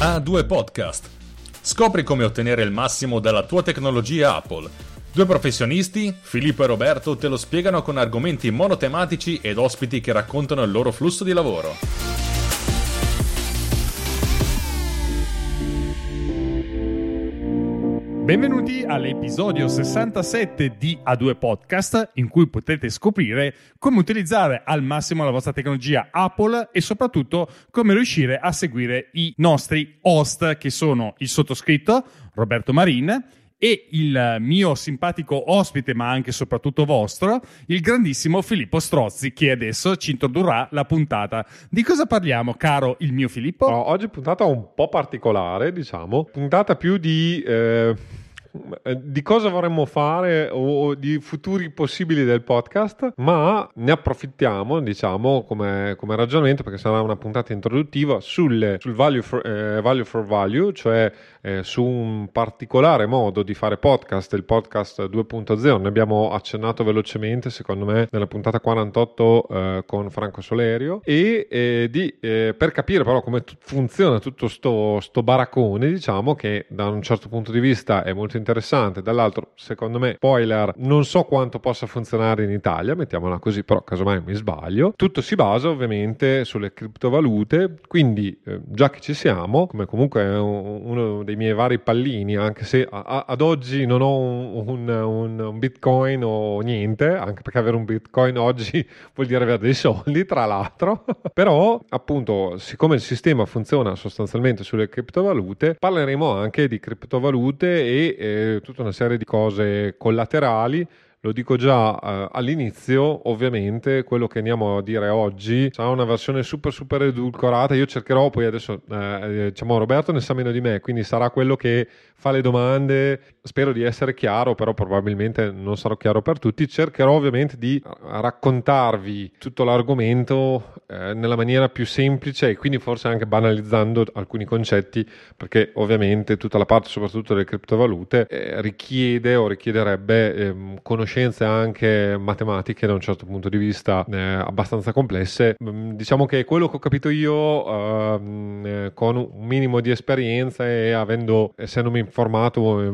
A2 Podcast. Scopri come ottenere il massimo dalla tua tecnologia Apple. Due professionisti, Filippo e Roberto, te lo spiegano con argomenti monotematici ed ospiti che raccontano il loro flusso di lavoro. Benvenuti all'episodio 67 di A2 Podcast in cui potete scoprire come utilizzare al massimo la vostra tecnologia Apple e soprattutto come riuscire a seguire i nostri host che sono il sottoscritto Roberto Marin e il mio simpatico ospite, ma anche e soprattutto vostro, il grandissimo Filippo Strozzi, che adesso ci introdurrà la puntata. Di cosa parliamo, caro il mio Filippo? Oh, oggi puntata un po' particolare, diciamo, puntata più di... Eh di cosa vorremmo fare o di futuri possibili del podcast, ma ne approfittiamo, diciamo, come, come ragionamento, perché sarà una puntata introduttiva sulle, sul value for, eh, value for value, cioè eh, su un particolare modo di fare podcast, il podcast 2.0. Ne abbiamo accennato velocemente, secondo me, nella puntata 48 eh, con Franco Solerio, e eh, di, eh, per capire però come t- funziona tutto sto, sto baraccone, diciamo, che da un certo punto di vista è molto interessante, dall'altro secondo me spoiler non so quanto possa funzionare in Italia, mettiamola così, però casomai mi sbaglio. Tutto si basa ovviamente sulle criptovalute, quindi eh, già che ci siamo, come comunque è uno dei miei vari pallini, anche se a, ad oggi non ho un, un, un, un, bitcoin o niente, anche perché avere un bitcoin oggi vuol dire avere dei soldi, tra l'altro, però appunto siccome il sistema funziona sostanzialmente sulle criptovalute, parleremo anche di criptovalute e eh, tutta una serie di cose collaterali lo dico già eh, all'inizio, ovviamente quello che andiamo a dire oggi sarà una versione super super edulcorata, io cercherò poi adesso, eh, diciamo Roberto ne sa meno di me, quindi sarà quello che fa le domande, spero di essere chiaro, però probabilmente non sarò chiaro per tutti, cercherò ovviamente di raccontarvi tutto l'argomento eh, nella maniera più semplice e quindi forse anche banalizzando alcuni concetti, perché ovviamente tutta la parte soprattutto delle criptovalute eh, richiede o richiederebbe ehm, conoscenza conoscenze anche matematiche da un certo punto di vista eh, abbastanza complesse. Mm, diciamo che quello che ho capito io eh, con un minimo di esperienza e avendo, essendomi informato eh,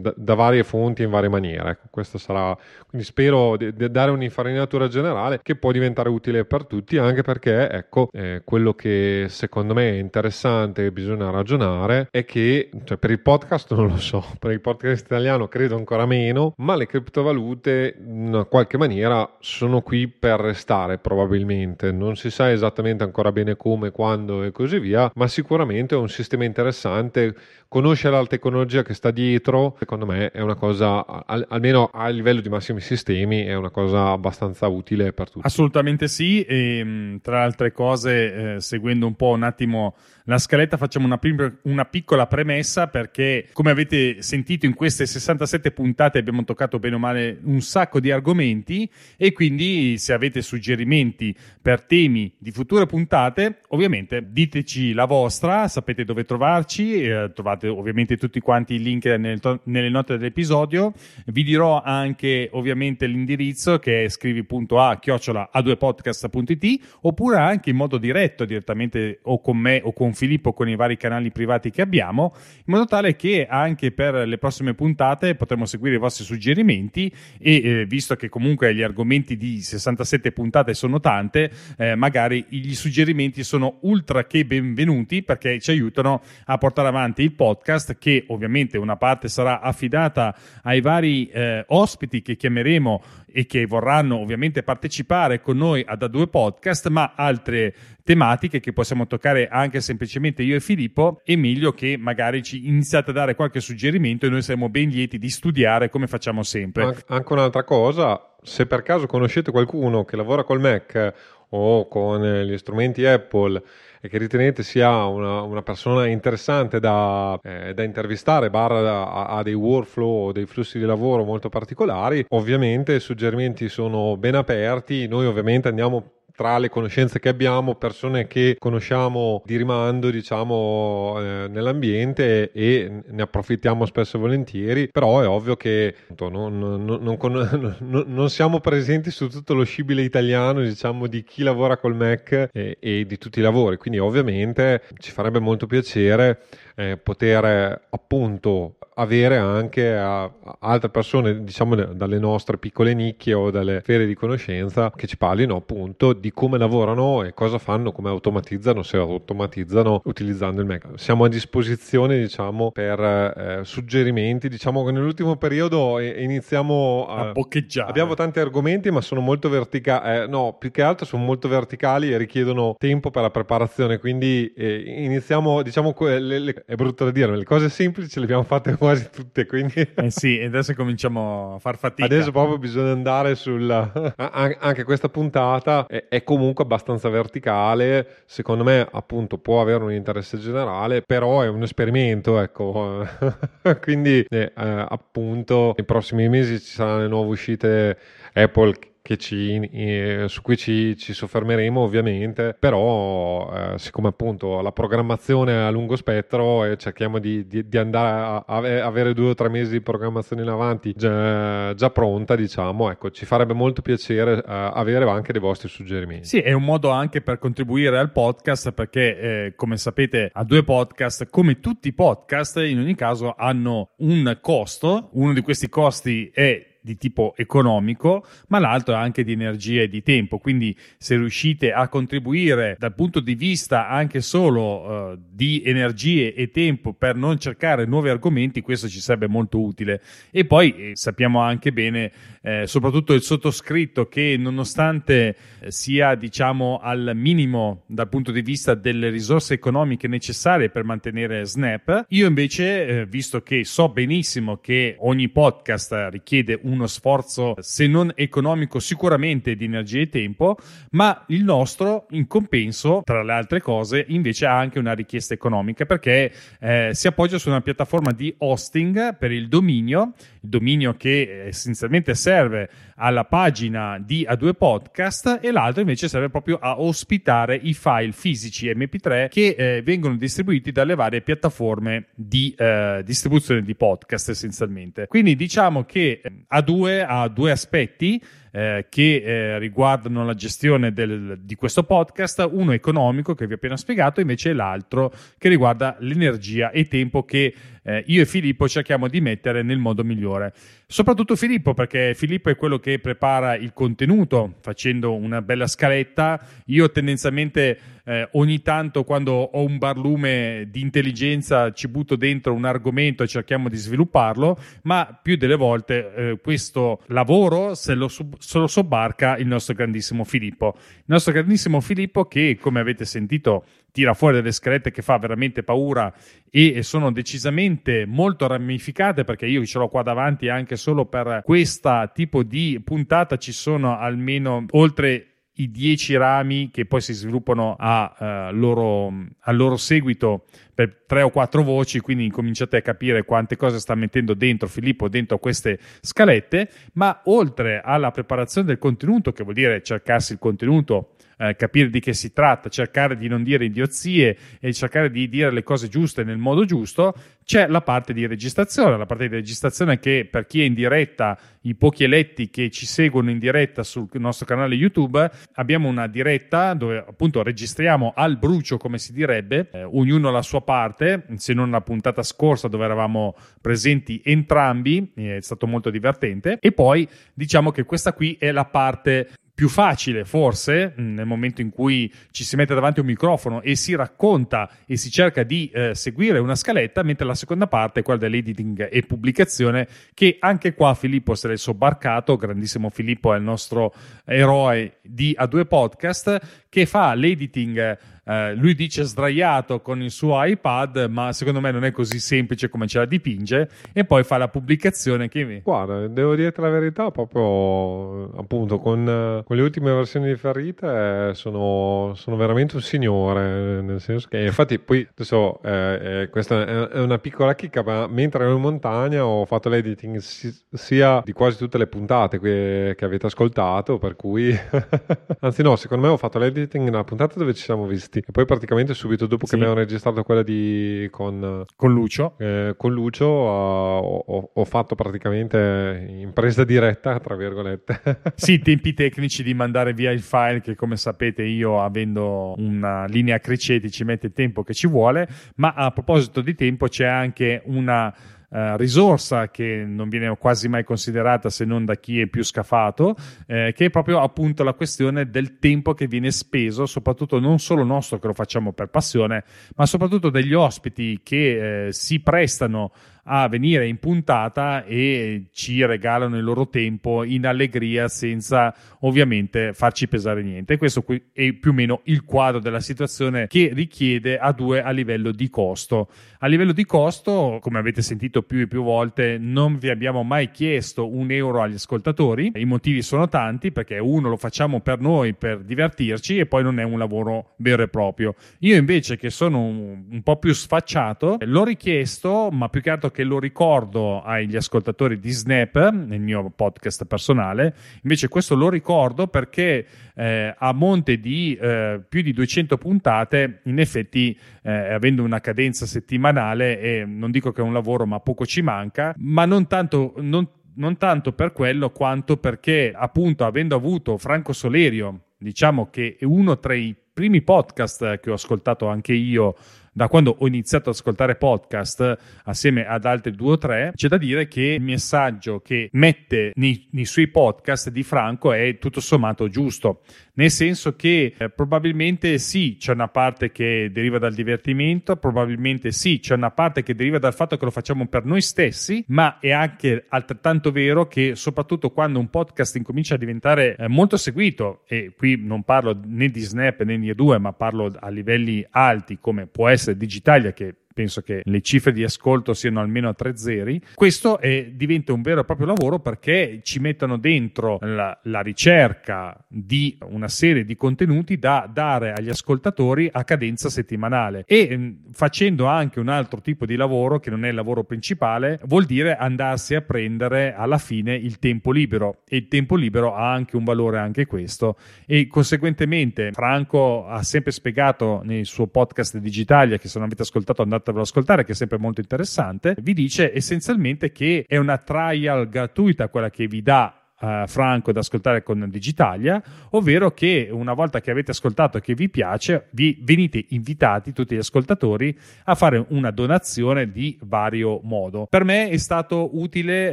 da, da, varie fonti in varie maniere. Ecco, questo sarà, quindi spero di, di, dare un'infarinatura generale che può diventare utile per tutti, anche perché ecco, eh, quello che secondo me è interessante e bisogna ragionare è che, cioè per il podcast non lo so, per il podcast italiano credo ancora meno, ma le criptovalute valute in qualche maniera sono qui per restare probabilmente. Non si sa esattamente ancora bene come, quando e così via, ma sicuramente è un sistema interessante. Conoscere la tecnologia che sta dietro, secondo me, è una cosa, al, almeno a livello di massimi sistemi, è una cosa abbastanza utile per tutti. Assolutamente sì, e tra altre cose, eh, seguendo un po' un attimo la scaletta, facciamo una, prim- una piccola premessa perché, come avete sentito in queste 67 puntate, abbiamo toccato bene o male un sacco di argomenti e quindi se avete suggerimenti per temi di future puntate, ovviamente diteci la vostra, sapete dove trovarci, eh, trovate ovviamente tutti quanti i link nel to- nelle note dell'episodio, vi dirò anche ovviamente l'indirizzo che è scrivi.a chiocciola a2podcast.it oppure anche in modo diretto direttamente o con me o con Filippo con i vari canali privati che abbiamo in modo tale che anche per le prossime puntate potremo seguire i vostri suggerimenti e eh, visto che comunque gli argomenti di 67 puntate sono tante, eh, magari gli suggerimenti sono ultra che benvenuti perché ci aiutano a portare avanti il podcast che ovviamente una parte sarà affidata ai vari eh, ospiti che chiameremo e che vorranno ovviamente partecipare con noi ad A2 Podcast, ma altre tematiche che possiamo toccare anche semplicemente io e Filippo Emilio che magari ci iniziate a dare qualche suggerimento e noi saremo ben lieti di studiare come facciamo sempre. An- anche un'altra cosa, se per caso conoscete qualcuno che lavora col Mac o con gli strumenti Apple e che ritenete sia una, una persona interessante da, eh, da intervistare, barra ha, dei workflow dei flussi di lavoro molto particolari, ovviamente i suggerimenti sono ben aperti, noi ovviamente andiamo tra le conoscenze che abbiamo, persone che conosciamo di rimando, diciamo, eh, nell'ambiente e ne approfittiamo spesso e volentieri, però è ovvio che appunto, non, non, non, non, siamo presenti su tutto lo scibile italiano, diciamo, di chi lavora col Mac e, e di tutti i lavori, quindi ovviamente ci farebbe molto piacere eh, poter appunto avere anche a, a altre persone, diciamo dalle nostre piccole nicchie o dalle ferie di conoscenza, che ci parlino appunto di come lavorano e cosa fanno, come automatizzano, se automatizzano utilizzando il Mac. Siamo a disposizione, diciamo, per eh, suggerimenti. Diciamo che nell'ultimo periodo iniziamo a, a boccheggiare. Abbiamo tanti argomenti, ma sono molto verticali. Eh, no, più che altro sono molto verticali e richiedono tempo per la preparazione. Quindi eh, iniziamo, diciamo, le, le, è brutto da dire, le cose semplici le abbiamo fatte quasi tutte. Quindi... Eh sì, e adesso cominciamo a far fatica. Adesso proprio bisogna andare sulla... Anche questa puntata è, è comunque abbastanza verticale. Secondo me, appunto, può avere un interesse generale, però è un esperimento, ecco. Quindi, eh, appunto, nei prossimi mesi ci saranno le nuove uscite Apple ci, eh, su cui ci, ci, soffermeremo ovviamente, però eh, siccome appunto la programmazione è a lungo spettro e cerchiamo di, di, di andare a, a, avere due o tre mesi di programmazione in avanti già, già pronta, diciamo, ecco, ci farebbe molto piacere eh, avere anche dei vostri suggerimenti. Sì, è un modo anche per contribuire al podcast perché eh, come sapete a due podcast, come tutti i podcast, in ogni caso hanno un costo, uno di questi costi è di tipo economico, ma l'altro è anche di energia e di tempo. Quindi se riuscite a contribuire dal punto di vista anche solo uh, di energie e tempo per non cercare nuovi argomenti, questo ci sarebbe molto utile. E poi eh, sappiamo anche bene, eh, soprattutto il sottoscritto, che nonostante eh, sia diciamo al minimo dal punto di vista delle risorse economiche necessarie per mantenere Snap, io invece, eh, visto che so benissimo che ogni podcast richiede un uno sforzo, se non economico, sicuramente di energia e tempo, ma il nostro, in compenso, tra le altre cose, invece ha anche una richiesta economica perché eh, si appoggia su una piattaforma di hosting per il dominio, il dominio che essenzialmente serve alla pagina di A2 Podcast e l'altro invece serve proprio a ospitare i file fisici MP3 che eh, vengono distribuiti dalle varie piattaforme di eh, distribuzione di podcast essenzialmente. Quindi diciamo che eh, A2 ha due aspetti eh, che eh, riguardano la gestione del, di questo podcast, uno economico che vi ho appena spiegato, invece l'altro che riguarda l'energia e tempo che eh, io e Filippo cerchiamo di mettere nel modo migliore. Soprattutto Filippo, perché Filippo è quello che prepara il contenuto facendo una bella scaletta. Io tendenzialmente eh, ogni tanto quando ho un barlume di intelligenza ci butto dentro un argomento e cerchiamo di svilupparlo, ma più delle volte eh, questo lavoro se lo, sub- se lo sobbarca il nostro grandissimo Filippo. Il nostro grandissimo Filippo che, come avete sentito, tira fuori delle scalette che fa veramente paura e sono decisamente molto ramificate perché io ce l'ho qua davanti anche solo per questo tipo di puntata ci sono almeno oltre i dieci rami che poi si sviluppano a, uh, loro, al loro seguito per tre o quattro voci, quindi cominciate a capire quante cose sta mettendo dentro Filippo dentro queste scalette, ma oltre alla preparazione del contenuto, che vuol dire cercarsi il contenuto eh, capire di che si tratta, cercare di non dire idiozie e cercare di dire le cose giuste nel modo giusto, c'è la parte di registrazione, la parte di registrazione che per chi è in diretta, i pochi eletti che ci seguono in diretta sul nostro canale YouTube, abbiamo una diretta dove appunto registriamo al brucio, come si direbbe, eh, ognuno la sua parte, se non la puntata scorsa dove eravamo presenti entrambi, è stato molto divertente, e poi diciamo che questa qui è la parte più facile forse mm, nel momento in cui ci si mette davanti un microfono e si racconta e si cerca di eh, seguire una scaletta, mentre la seconda parte è quella dell'editing e pubblicazione che anche qua Filippo se l'è sobbarcato, grandissimo Filippo è il nostro eroe di A2 Podcast che fa l'editing eh, lui dice sdraiato con il suo iPad, ma secondo me non è così semplice come ce la dipinge. E poi fa la pubblicazione che. Guarda, devo dirti la verità, proprio appunto con, con le ultime versioni di Ferrite eh, sono, sono, veramente un signore. Nel senso che, infatti, poi adesso eh, eh questa è una piccola chicca, ma mentre ero in montagna ho fatto l'editing sia di quasi tutte le puntate che, che avete ascoltato, per cui anzi, no, secondo me ho fatto l'editing nella puntata dove ci siamo visti. E poi praticamente subito dopo sì. che abbiamo registrato quella di con, con Lucio, eh, con Lucio uh, ho, ho, fatto praticamente in presa diretta, tra virgolette. sì, tempi tecnici di mandare via il file che come sapete io avendo una linea Criceti ci mette il tempo che ci vuole, ma a proposito di tempo c'è anche una eh, risorsa che non viene quasi mai considerata se non da chi è più scafato, eh, che è proprio appunto la questione del tempo che viene speso, soprattutto non solo nostro che lo facciamo per passione, ma soprattutto degli ospiti che eh, si prestano a venire in puntata e ci regalano il loro tempo in allegria senza ovviamente farci pesare niente. Questo è più o meno il quadro della situazione che richiede a due a livello di costo. A livello di costo, come avete sentito più e più volte, non vi abbiamo mai chiesto un euro agli ascoltatori. I motivi sono tanti perché uno lo facciamo per noi, per divertirci e poi non è un lavoro vero e proprio. Io invece che sono un, un po' più sfacciato, l'ho richiesto, ma più che altro che lo ricordo agli ascoltatori di Snap nel mio podcast personale, invece questo lo ricordo perché eh, a monte di eh, più di 200 puntate, in effetti eh, avendo una cadenza settimanale, e non dico che è un lavoro, ma poco ci manca, ma non tanto... Non, non tanto per quello quanto perché appunto avendo avuto Franco Solerio diciamo che è uno tra i primi podcast che ho ascoltato anche io da quando ho iniziato ad ascoltare podcast assieme ad altri due o tre, c'è da dire che il messaggio che mette nei, nei suoi podcast di Franco è tutto sommato giusto nel senso che eh, probabilmente sì, c'è una parte che deriva dal divertimento, probabilmente sì, c'è una parte che deriva dal fatto che lo facciamo per noi stessi, ma è anche altrettanto vero che soprattutto quando un podcast incomincia a diventare eh, molto seguito, e qui non parlo né di Snap né di E2, ma parlo a livelli alti come può essere Digitalia che penso che le cifre di ascolto siano almeno a tre zeri. Questo è, diventa un vero e proprio lavoro perché ci mettono dentro la, la, ricerca di una serie di contenuti da dare agli ascoltatori a cadenza settimanale. E mh, facendo anche un altro tipo di lavoro che non è il lavoro principale, vuol dire andarsi a prendere alla fine il tempo libero. E il tempo libero ha anche un valore anche questo. E conseguentemente Franco ha sempre spiegato nel suo podcast Digitalia che se non avete ascoltato andate andatevelo ad ascoltare che è sempre molto interessante, vi dice essenzialmente che è una trial gratuita quella che vi dà Uh, Franco da ascoltare con Digitalia, ovvero che una volta che avete ascoltato e che vi piace, vi venite invitati tutti gli ascoltatori a fare una donazione di vario modo. Per me è stato utile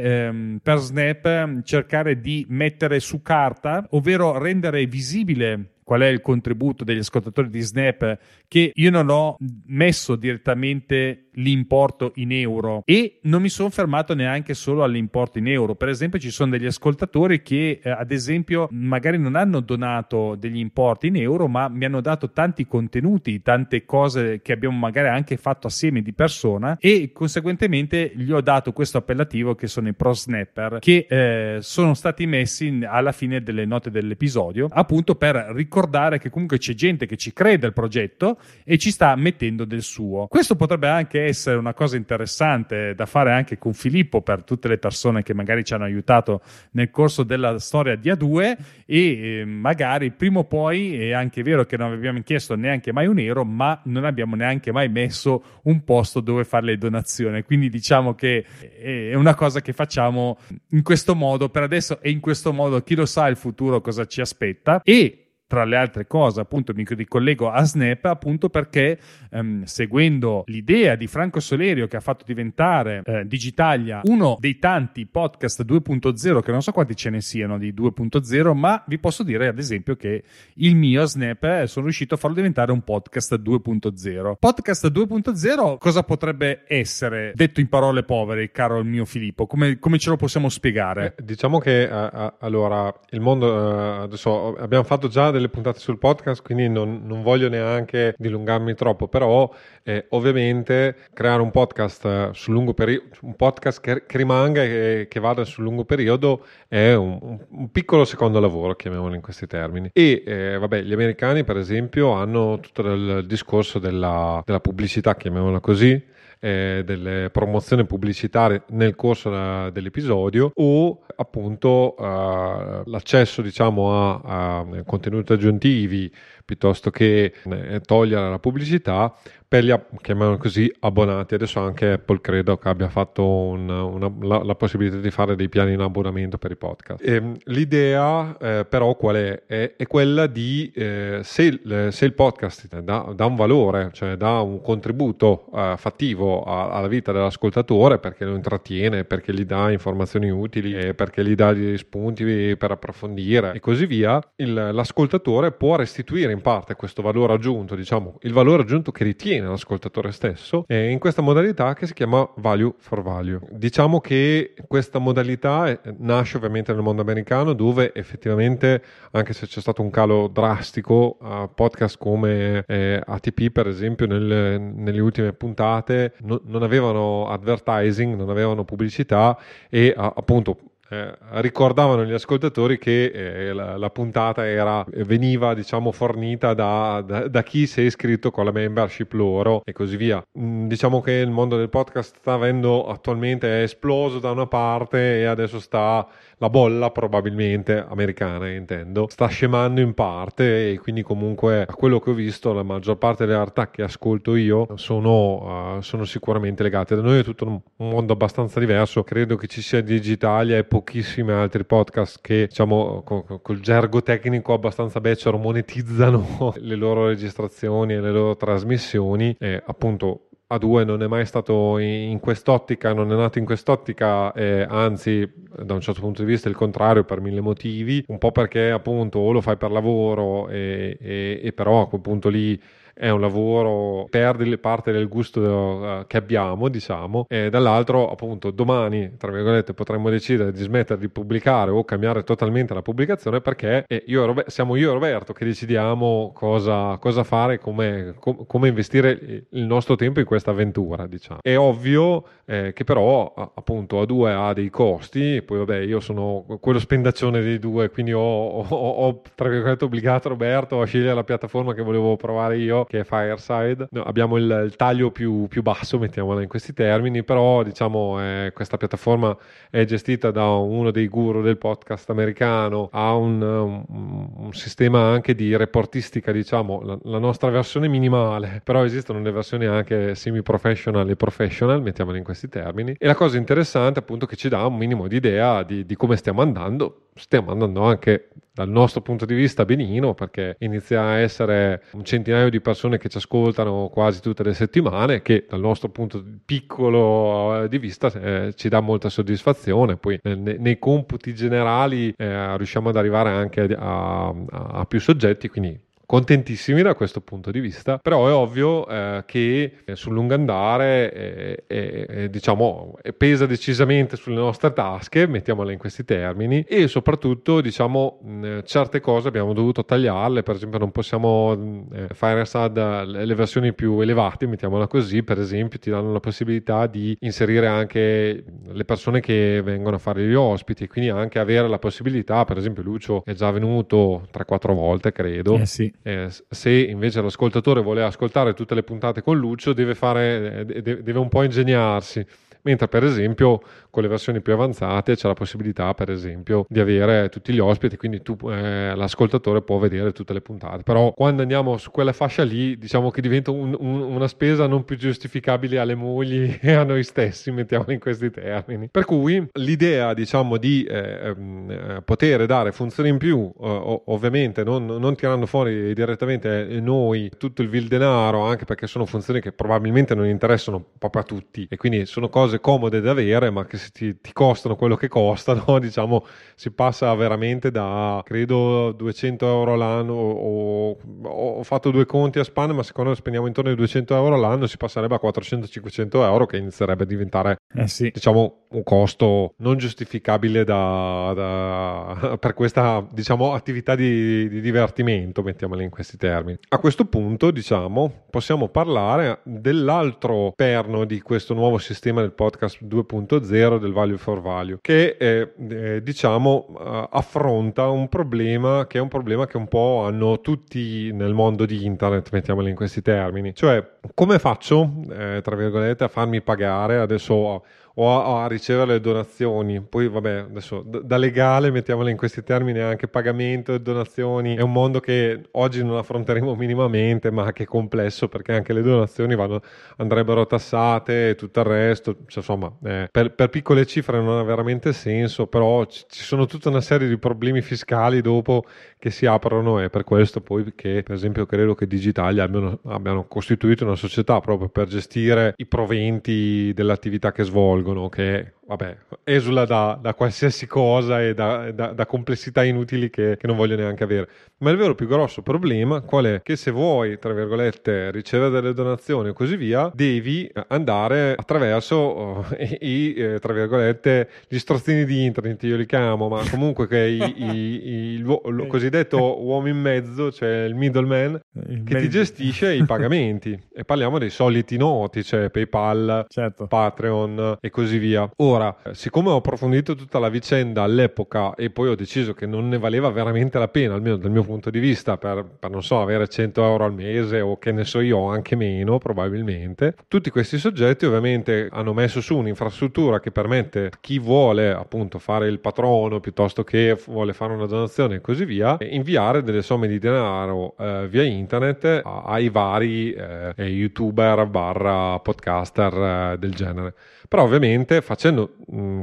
ehm, per Snap cercare di mettere su carta, ovvero rendere visibile qual è il contributo degli ascoltatori di Snap che io non ho messo direttamente l'importo in euro e non mi sono fermato neanche solo all'importo in euro. Per esempio, ci sono degli ascoltatori che, eh, ad esempio, magari non hanno donato degli importi in euro, ma mi hanno dato tanti contenuti, tante cose che abbiamo magari anche fatto assieme di persona e conseguentemente gli ho dato questo appellativo che sono i pro snapper che eh, sono stati messi alla fine delle note dell'episodio appunto per ricordare che comunque c'è gente che ci crede al progetto e ci sta mettendo del suo. Questo potrebbe anche essere una cosa interessante da fare anche con Filippo per tutte le persone che magari ci hanno aiutato nel corso della storia di A2 e eh, magari prima o poi è anche vero che non abbiamo chiesto neanche mai un euro ma non abbiamo neanche mai messo un posto dove fare le donazioni. Quindi diciamo che è una cosa che facciamo in questo modo. Per adesso e in questo modo chi lo sa il futuro cosa ci aspetta. E tra le altre cose, appunto, mi ricollego a Snap appunto perché ehm, seguendo l'idea di Franco Solerio che ha fatto diventare eh, Digitalia uno dei tanti podcast 2.0, che non so quanti ce ne siano di 2.0, ma vi posso dire ad esempio che il mio Snap eh, sono riuscito a farlo diventare un podcast 2.0. Podcast 2.0 cosa potrebbe essere, detto in parole povere, caro il mio Filippo? Come, come ce lo possiamo spiegare? Eh, diciamo che uh, uh, allora il mondo, uh, adesso abbiamo fatto già delle delle puntate sul podcast, quindi non, non voglio neanche dilungarmi troppo, però eh, ovviamente creare un podcast sul lungo periodo, un podcast che, che rimanga e che vada sul lungo periodo è un, un, piccolo secondo lavoro, chiamiamolo in questi termini. E eh, vabbè, gli americani per esempio hanno tutto il discorso della, della pubblicità, chiamiamola così, eh, delle promozioni pubblicitarie nel corso da, dell'episodio o appunto uh, l'accesso diciamo a, a, contenuti aggiuntivi piuttosto che eh, togliere la pubblicità per gli chiamiamolo così abbonati adesso anche Apple credo che abbia fatto un, una, la, la, possibilità di fare dei piani in abbonamento per i podcast e, ehm, l'idea eh, però qual è? è? è quella di eh, se, se, il podcast dà, dà, un valore cioè dà un contributo eh, fattivo a, alla vita dell'ascoltatore perché lo intrattiene perché gli dà informazioni utili perché gli dà gli spunti per approfondire e così via il, l'ascoltatore può restituire in parte questo valore aggiunto diciamo il valore aggiunto che ritiene l'ascoltatore stesso eh, in questa modalità che si chiama value for value. Diciamo che questa modalità eh, nasce ovviamente nel mondo americano dove effettivamente anche se c'è stato un calo drastico a podcast come eh, ATP per esempio nel, nelle ultime puntate no, non avevano advertising, non avevano pubblicità e a, appunto eh, ricordavano gli ascoltatori che eh, la, la, puntata era, veniva diciamo fornita da, da, da, chi si è iscritto con la membership loro e così via. Mm, diciamo che il mondo del podcast sta avendo attualmente è esploso da una parte e adesso sta la bolla probabilmente americana intendo sta scemando in parte e quindi comunque a quello che ho visto la maggior parte delle realtà che ascolto io sono, uh, sono sicuramente legate. Da noi è tutto un mondo abbastanza diverso. Credo che ci sia Digitalia e pochissimi altri podcast che diciamo con, col gergo tecnico abbastanza becero monetizzano le loro registrazioni e le loro trasmissioni e appunto a due non è mai stato in quest'ottica, non è nato in quest'ottica, eh, anzi da un certo punto di vista il contrario per mille motivi, un po' perché appunto o lo fai per lavoro e, e, e però a quel punto lì è un lavoro, perde parte del gusto uh, che abbiamo, diciamo, e dall'altro, appunto, domani, tra virgolette, potremmo decidere di smettere di pubblicare o cambiare totalmente la pubblicazione perché eh, io Roberto, siamo io e Roberto che decidiamo cosa, cosa fare, come, com, come, investire il nostro tempo in questa avventura, diciamo. È ovvio eh, che però, appunto, a due ha dei costi, poi vabbè, io sono quello spendaccione dei due, quindi ho, ho, ho tra virgolette, obbligato Roberto a scegliere la piattaforma che volevo provare io che è Fireside. No, abbiamo il, il taglio più, più, basso, mettiamola in questi termini, però diciamo eh, questa piattaforma è gestita da uno dei guru del podcast americano, ha un, un, un sistema anche di reportistica, diciamo, la, la, nostra versione minimale, però esistono le versioni anche semi-professional e professional, mettiamole in questi termini. E la cosa interessante appunto che ci dà un minimo di idea di, di come stiamo andando, stiamo andando anche dal nostro punto di vista benino perché inizia a essere un centinaio di persone che ci ascoltano quasi tutte le settimane che dal nostro punto piccolo eh, di vista eh, ci dà molta soddisfazione. Poi eh, nei computi generali eh, riusciamo ad arrivare anche a, a, a più soggetti quindi contentissimi da questo punto di vista, però è ovvio eh, che eh, sul lungo andare eh, eh, diciamo, pesa decisamente sulle nostre tasche, mettiamola in questi termini, e soprattutto diciamo, mh, certe cose abbiamo dovuto tagliarle, per esempio non possiamo mh, fare SAD le versioni più elevate, mettiamola così, per esempio ti danno la possibilità di inserire anche le persone che vengono a fare gli ospiti, quindi anche avere la possibilità, per esempio Lucio è già venuto 3-4 volte credo, eh sì eh, se invece l'ascoltatore vuole ascoltare tutte le puntate con Lucio, deve, fare, eh, deve un po' ingegnarsi mentre per esempio con le versioni più avanzate c'è la possibilità per esempio di avere tutti gli ospiti quindi tu, eh, l'ascoltatore può vedere tutte le puntate. Però quando andiamo su quella fascia lì diciamo che diventa un, un, una spesa non più giustificabile alle mogli e a noi stessi mettiamo in questi termini. Per cui l'idea diciamo di eh, ehm, eh, poter dare funzioni in più eh, ovviamente non, non, tirando fuori direttamente noi tutto il vil denaro anche perché sono funzioni che probabilmente non interessano proprio a tutti e quindi sono cose comode da avere ma che ti, ti costano quello che costano, diciamo, si passa veramente da credo 200 euro l'anno. O, ho fatto due conti a spanne, ma secondo me spendiamo intorno ai 200 euro l'anno, si passerebbe a 400-500 euro, che inizierebbe a diventare, eh sì. diciamo, un costo non giustificabile da, da, per questa diciamo, attività di, di divertimento, mettiamola in questi termini. A questo punto, diciamo, possiamo parlare dell'altro perno di questo nuovo sistema del podcast 2.0 del value for value, che eh, eh, diciamo eh, affronta un problema che è un problema che un po' hanno tutti nel mondo di internet, mettiamolo in questi termini. Cioè, come faccio, eh, tra virgolette, a farmi pagare? Adesso o a, a, ricevere le donazioni. Poi, vabbè, adesso da legale, mettiamole in questi termini, anche pagamento e donazioni è un mondo che oggi non affronteremo minimamente, ma che è complesso perché anche le donazioni vanno, andrebbero tassate e tutto il resto. Cioè, insomma, eh, per, per, piccole cifre non ha veramente senso, però ci, ci sono tutta una serie di problemi fiscali dopo che si aprono e per questo poi che, per esempio, credo che Digitalia abbiano, abbiano costituito una società proprio per gestire i proventi dell'attività che svolgono che vabbè, esula da, da qualsiasi cosa e da, da, da complessità inutili che, che, non voglio neanche avere. Ma il vero più grosso problema qual è? Che se vuoi, tra virgolette, ricevere delle donazioni e così via, devi andare attraverso oh, i, eh, tra virgolette, gli strozzini di internet, io li chiamo, ma comunque che i, i, il, il cosiddetto uomo in mezzo, cioè il middleman, il che mezzo. ti gestisce i pagamenti. e parliamo dei soliti noti, cioè PayPal, certo. Patreon e così via. Ora, Ora, siccome ho approfondito tutta la vicenda all'epoca e poi ho deciso che non ne valeva veramente la pena, almeno dal mio punto di vista, per, per non so, avere 100 euro al mese o che ne so io, anche meno probabilmente, tutti questi soggetti ovviamente hanno messo su un'infrastruttura che permette a chi vuole appunto fare il patrono piuttosto che vuole fare una donazione e così via, inviare delle somme di denaro eh, via internet ai vari eh, youtuber barra podcaster eh, del genere. Però ovviamente facendo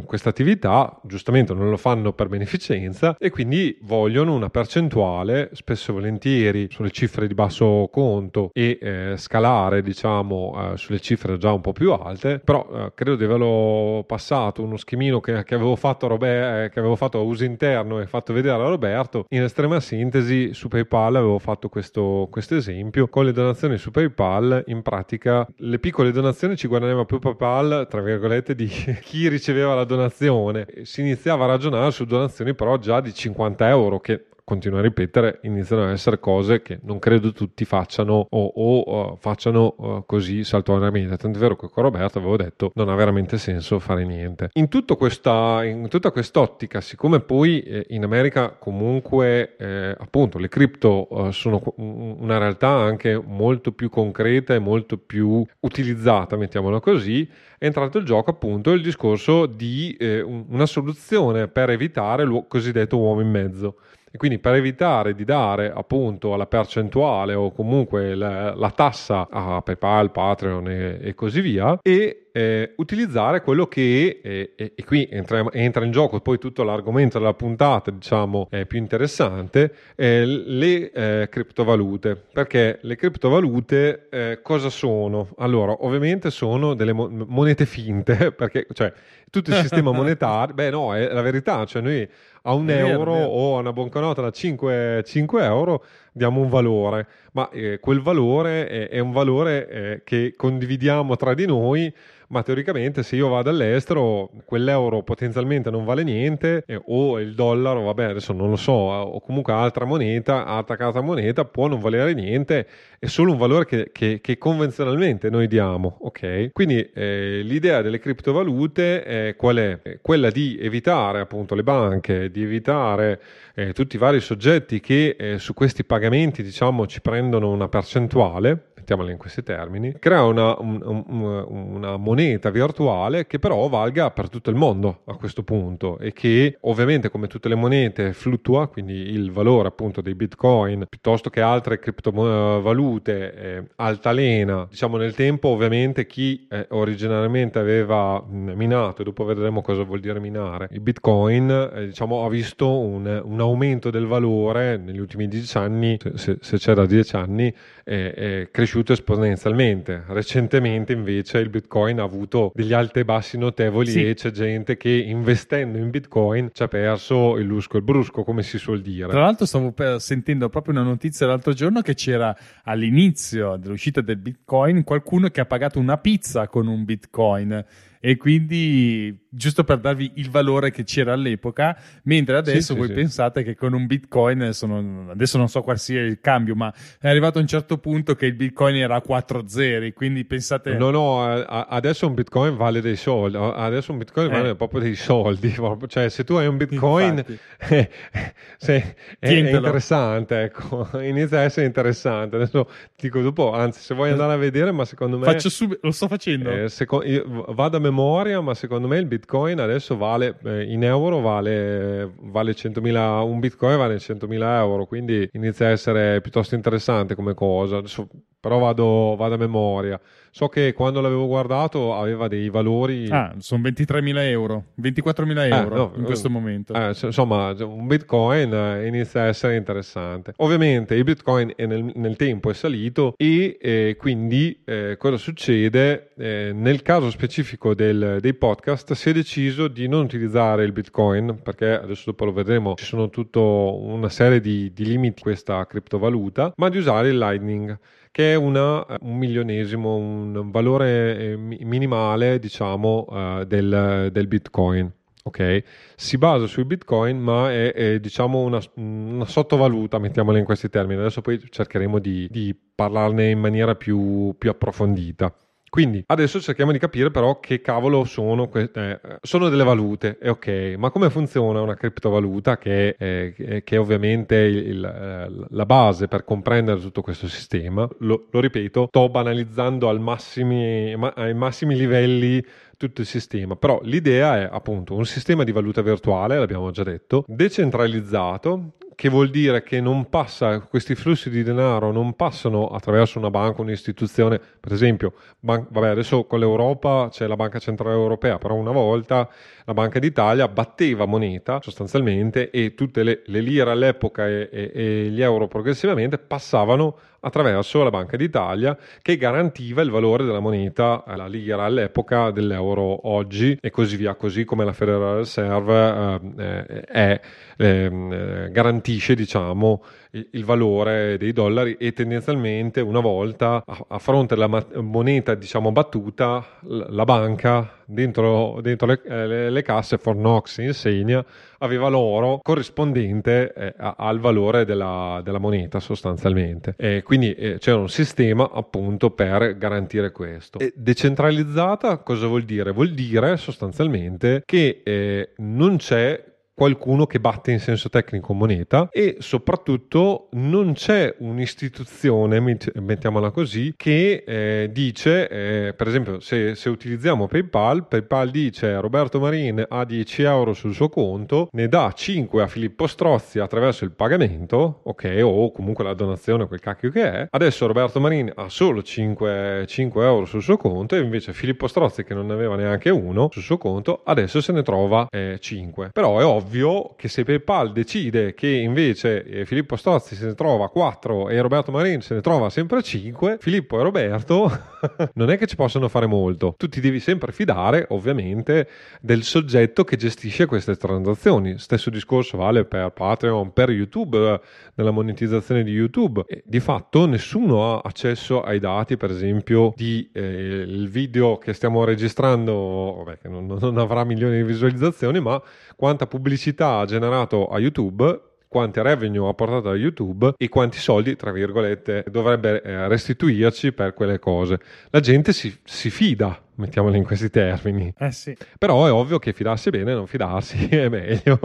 questa attività giustamente non lo fanno per beneficenza e quindi vogliono una percentuale spesso e volentieri sulle cifre di basso conto e eh, scalare diciamo eh, sulle cifre già un po' più alte. Però eh, credo di averlo passato uno schemino che, che avevo fatto a Robert, eh, che avevo fatto a uso interno e fatto vedere a Roberto. In estrema sintesi su PayPal avevo fatto questo, questo esempio. Con le donazioni su PayPal in pratica le piccole donazioni ci guadagnava più PayPal tra virgolette virgolette, di chi riceveva la donazione. Si iniziava a ragionare su donazioni però già di 50 euro, che continuo a ripetere, iniziano ad essere cose che non credo tutti facciano o, o uh, facciano uh, così saltuariamente. Tanto è vero che con Roberto avevo detto non ha veramente senso fare niente. In, questa, in tutta quest'ottica, siccome poi eh, in America comunque eh, appunto le cripto uh, sono una realtà anche molto più concreta e molto più utilizzata, mettiamola così, è entrato in gioco appunto il discorso di eh, una soluzione per evitare il cosiddetto uomo in mezzo. E quindi per evitare di dare appunto la percentuale o comunque la, la tassa a PayPal, Patreon e, e così via, e eh, utilizzare quello che, eh, e, e qui entra, entra, in gioco poi tutto l'argomento della puntata, diciamo, è più interessante, eh, le eh, criptovalute. Perché le criptovalute eh, cosa sono? Allora, ovviamente sono delle mo- monete finte, perché cioè, tutto il sistema monetario, beh no, è la verità, cioè noi a un è euro vero, o a una banconota da 5, 5 euro diamo un valore, ma eh, quel valore è, è un valore eh, che condividiamo tra di noi ma teoricamente se io vado all'estero quell'euro potenzialmente non vale niente eh, o il dollaro, vabbè adesso non lo so, o comunque altra moneta, altra carta moneta può non valere niente, è solo un valore che, che, che convenzionalmente noi diamo, ok? Quindi eh, l'idea delle criptovalute è qual è? è? Quella di evitare appunto le banche, di evitare eh, tutti i vari soggetti che eh, su questi pagamenti diciamo ci prendono una percentuale mettiamola in questi termini, crea una, un, un, una, moneta virtuale che però valga per tutto il mondo a questo punto e che ovviamente come tutte le monete fluttua, quindi il valore appunto dei bitcoin piuttosto che altre criptovalute eh, altalena, diciamo nel tempo ovviamente chi eh, originariamente aveva minato, e dopo vedremo cosa vuol dire minare, il bitcoin eh, diciamo ha visto un, un, aumento del valore negli ultimi dieci anni, se, se da dieci anni, è cresciuto esponenzialmente. Recentemente invece il Bitcoin ha avuto degli alti e bassi notevoli sì. e c'è gente che investendo in Bitcoin ci ha perso il lusco e il brusco, come si suol dire. Tra l'altro stavo sentendo proprio una notizia l'altro giorno che c'era all'inizio dell'uscita del Bitcoin qualcuno che ha pagato una pizza con un Bitcoin e quindi giusto per darvi il valore che c'era all'epoca, mentre adesso sì, voi sì, pensate sì. che con un bitcoin, sono, adesso non so qual sia il cambio, ma è arrivato a un certo punto che il bitcoin era a 4 zeri, quindi pensate... No, no, adesso un bitcoin vale dei soldi, adesso un bitcoin eh. vale proprio dei soldi, cioè se tu hai un bitcoin eh, se, è, è, interessante, ecco, inizia a essere interessante, adesso ti dico dopo, anzi se vuoi andare a vedere, ma secondo me... Faccio subito, lo sto facendo. Eh, seco- vado a memoria, ma secondo me il bitcoin adesso vale, eh, in euro vale, vale 100.000, un bitcoin vale 100.000 euro, quindi inizia a essere piuttosto interessante come cosa. Adesso, però vado, vado a memoria. So che quando l'avevo guardato aveva dei valori. Ah, sono 23.000 euro, 24.000 eh, euro no, in questo eh, momento. Eh, insomma, un bitcoin eh, inizia a essere interessante. Ovviamente il bitcoin nel, nel tempo è salito e eh, quindi eh, cosa succede? nel caso specifico del, dei podcast si è deciso di non utilizzare il bitcoin perché adesso dopo lo vedremo, ci sono tutta una serie di, di limiti questa criptovaluta, ma di usare il Lightning che è una, un milionesimo, un valore eh, minimale, diciamo, uh, del, del Bitcoin. Ok, si basa sui bitcoin, ma è, è diciamo una, una, sottovaluta, mettiamola in questi termini. Adesso poi cercheremo di, di parlarne in maniera più, più approfondita. Quindi adesso cerchiamo di capire però che cavolo sono, eh, sono delle valute, è ok, ma come funziona una criptovaluta che eh, che è ovviamente il, eh, la base per comprendere tutto questo sistema? Lo, lo ripeto, sto banalizzando massimi, ma, ai massimi livelli tutto il sistema, però l'idea è appunto un sistema di valuta virtuale, l'abbiamo già detto, decentralizzato che vuol dire che passa, questi flussi di denaro non passano attraverso una banca, un'istituzione, per esempio, ban- vabbè, adesso con l'Europa c'è la Banca Centrale Europea, però una volta la Banca d'Italia batteva moneta sostanzialmente e tutte le, le lire all'epoca e, e, e gli euro progressivamente passavano attraverso la Banca d'Italia che garantiva il valore della moneta, la lira all'epoca dell'euro oggi e così via, così come la Federal Reserve eh, è, eh, garantisce diciamo, il, valore dei dollari e tendenzialmente una volta a, fronte della moneta diciamo, battuta la banca dentro, dentro le, eh, le, le, casse Fornox insegna aveva l'oro corrispondente eh, al valore della, della, moneta sostanzialmente e quindi eh, c'era un sistema appunto per garantire questo e decentralizzata cosa vuol dire? vuol dire sostanzialmente che eh, non c'è qualcuno che batte in senso tecnico moneta e soprattutto non c'è un'istituzione, mettiamola così, che eh, dice, eh, per esempio se, se, utilizziamo PayPal, PayPal dice Roberto Marin ha 10 euro sul suo conto, ne dà 5 a Filippo Strozzi attraverso il pagamento, ok, o comunque la donazione, quel cacchio che è, adesso Roberto Marin ha solo 5, 5 euro sul suo conto e invece Filippo Strozzi che non ne aveva neanche uno sul suo conto, adesso se ne trova eh, 5. Però è ovvio ovvio che se PayPal decide che invece eh, Filippo Stozzi se ne trova 4 e Roberto Marin se ne trova sempre 5, Filippo e Roberto non è che ci possono fare molto. Tu ti devi sempre fidare, ovviamente, del soggetto che gestisce queste transazioni. Stesso discorso vale per Patreon, per YouTube, nella monetizzazione di YouTube. E di fatto nessuno ha accesso ai dati, per esempio, di eh, il video che stiamo registrando, vabbè, che non, non avrà milioni di visualizzazioni, ma quanta pubblicità ha generato a YouTube quanti revenue ha portato a YouTube e quanti soldi, tra virgolette, dovrebbe eh, restituirci per quelle cose. La gente si, si fida mettiamolo in questi termini. Eh sì. Però è ovvio che fidarsi bene e non fidarsi è meglio.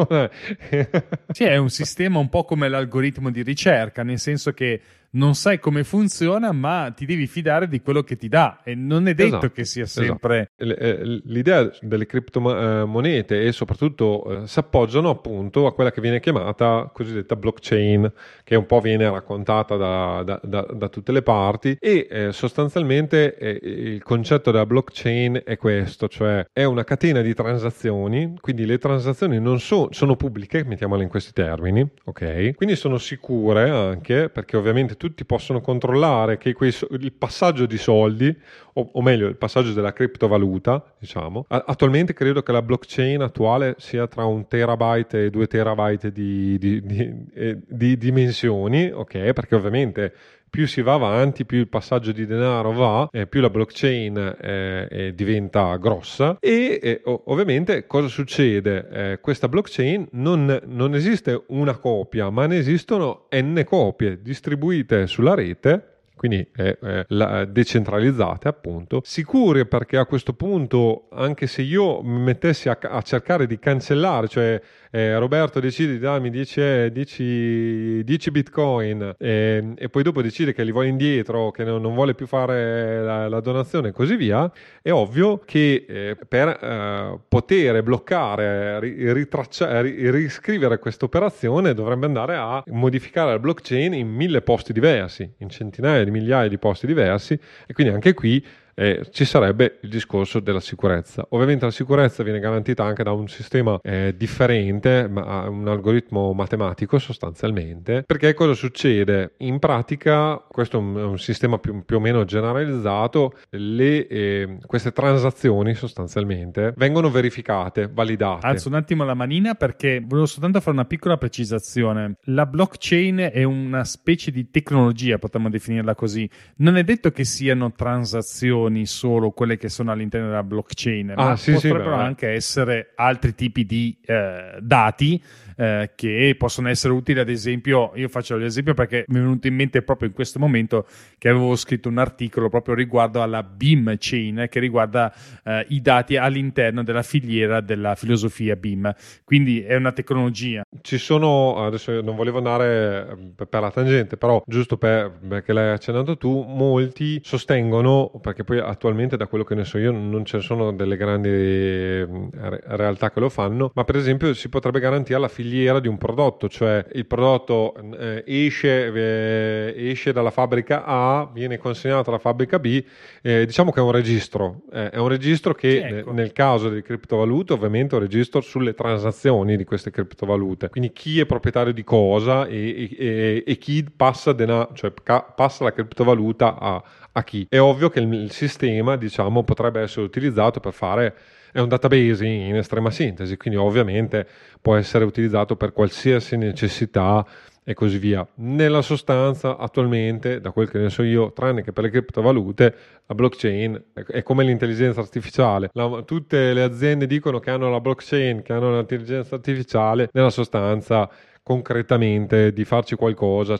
sì, è un sistema un po' come l'algoritmo di ricerca, nel senso che non sai come funziona, ma ti devi fidare di quello che ti dà e non è detto esatto, che sia sempre. Esatto. L'idea delle criptomonete e soprattutto eh, si appoggiano appunto a quella che viene chiamata cosiddetta blockchain, che un po' viene raccontata da, da, da, da tutte le parti e eh, sostanzialmente eh, il concetto della blockchain è questo, cioè è una catena di transazioni, quindi le transazioni non so, sono pubbliche, mettiamole in questi termini, ok? Quindi sono sicure anche perché ovviamente tutti possono controllare che quei, il passaggio di soldi, o, o, meglio il passaggio della criptovaluta, diciamo. Attualmente credo che la blockchain attuale sia tra un terabyte e due terabyte di, di, di, di, di dimensioni, ok? Perché ovviamente più si va avanti, più il passaggio di denaro va, eh, più la blockchain eh, eh diventa grossa e eh, ovviamente cosa succede? Eh, questa blockchain non, non esiste una copia, ma ne esistono n copie distribuite sulla rete quindi eh, eh, decentralizzate appunto, sicure perché a questo punto anche se io mi mettessi a, a cercare di cancellare, cioè eh, Roberto decide di darmi 10, 10, 10 bitcoin eh, e poi dopo decide che li vuole indietro, che non, non vuole più fare la, la, donazione e così via, è ovvio che eh, per eh, poter bloccare, ritracciare, riscrivere questa operazione dovrebbe andare a modificare la blockchain in mille posti diversi, in centinaia di migliaia di posti diversi. E quindi anche qui eh, ci sarebbe il discorso della sicurezza. Ovviamente la sicurezza viene garantita anche da un sistema eh, differente, ma un algoritmo matematico sostanzialmente, perché cosa succede? In pratica, questo è un, sistema più, più, o meno generalizzato, le, eh, queste transazioni sostanzialmente vengono verificate, validate. Alzo un attimo la manina perché volevo soltanto fare una piccola precisazione. La blockchain è una specie di tecnologia, potremmo definirla così. Non è detto che siano transazioni transazioni solo quelle che sono all'interno della blockchain, ah, ma sì, potrebbero sì, anche essere altri tipi di eh, dati eh, che possono essere utili, ad esempio, io faccio l'esempio perché mi è venuto in mente proprio in questo momento che avevo scritto un articolo proprio riguardo alla BIM chain che riguarda eh, i dati all'interno della filiera della filosofia BIM. Quindi è una tecnologia. Ci sono, adesso non volevo andare eh, per la tangente, però giusto per, perché l'hai accennato tu, molti sostengono, perché poi attualmente da quello che ne so io non ce ne sono delle grandi mm, realtà che lo fanno, ma per esempio si potrebbe garantire la filiera filiera di un prodotto, cioè il prodotto eh, esce, eh, esce, dalla fabbrica A, viene consegnato alla fabbrica B, eh, diciamo che è un registro, eh, è un registro che ecco. nel caso delle criptovalute ovviamente è un registro sulle transazioni di queste criptovalute, quindi chi è proprietario di cosa e, e, e chi passa, denaro, cioè ca- passa la criptovaluta a, a chi. È ovvio che il, il sistema diciamo, potrebbe essere utilizzato per fare è un database in estrema sintesi, quindi ovviamente può essere utilizzato per qualsiasi necessità e così via. Nella sostanza, attualmente, da quel che ne so io, tranne che per le criptovalute, la blockchain è come l'intelligenza artificiale. La, tutte le aziende dicono che hanno la blockchain, che hanno l'intelligenza artificiale, nella sostanza concretamente di farci qualcosa,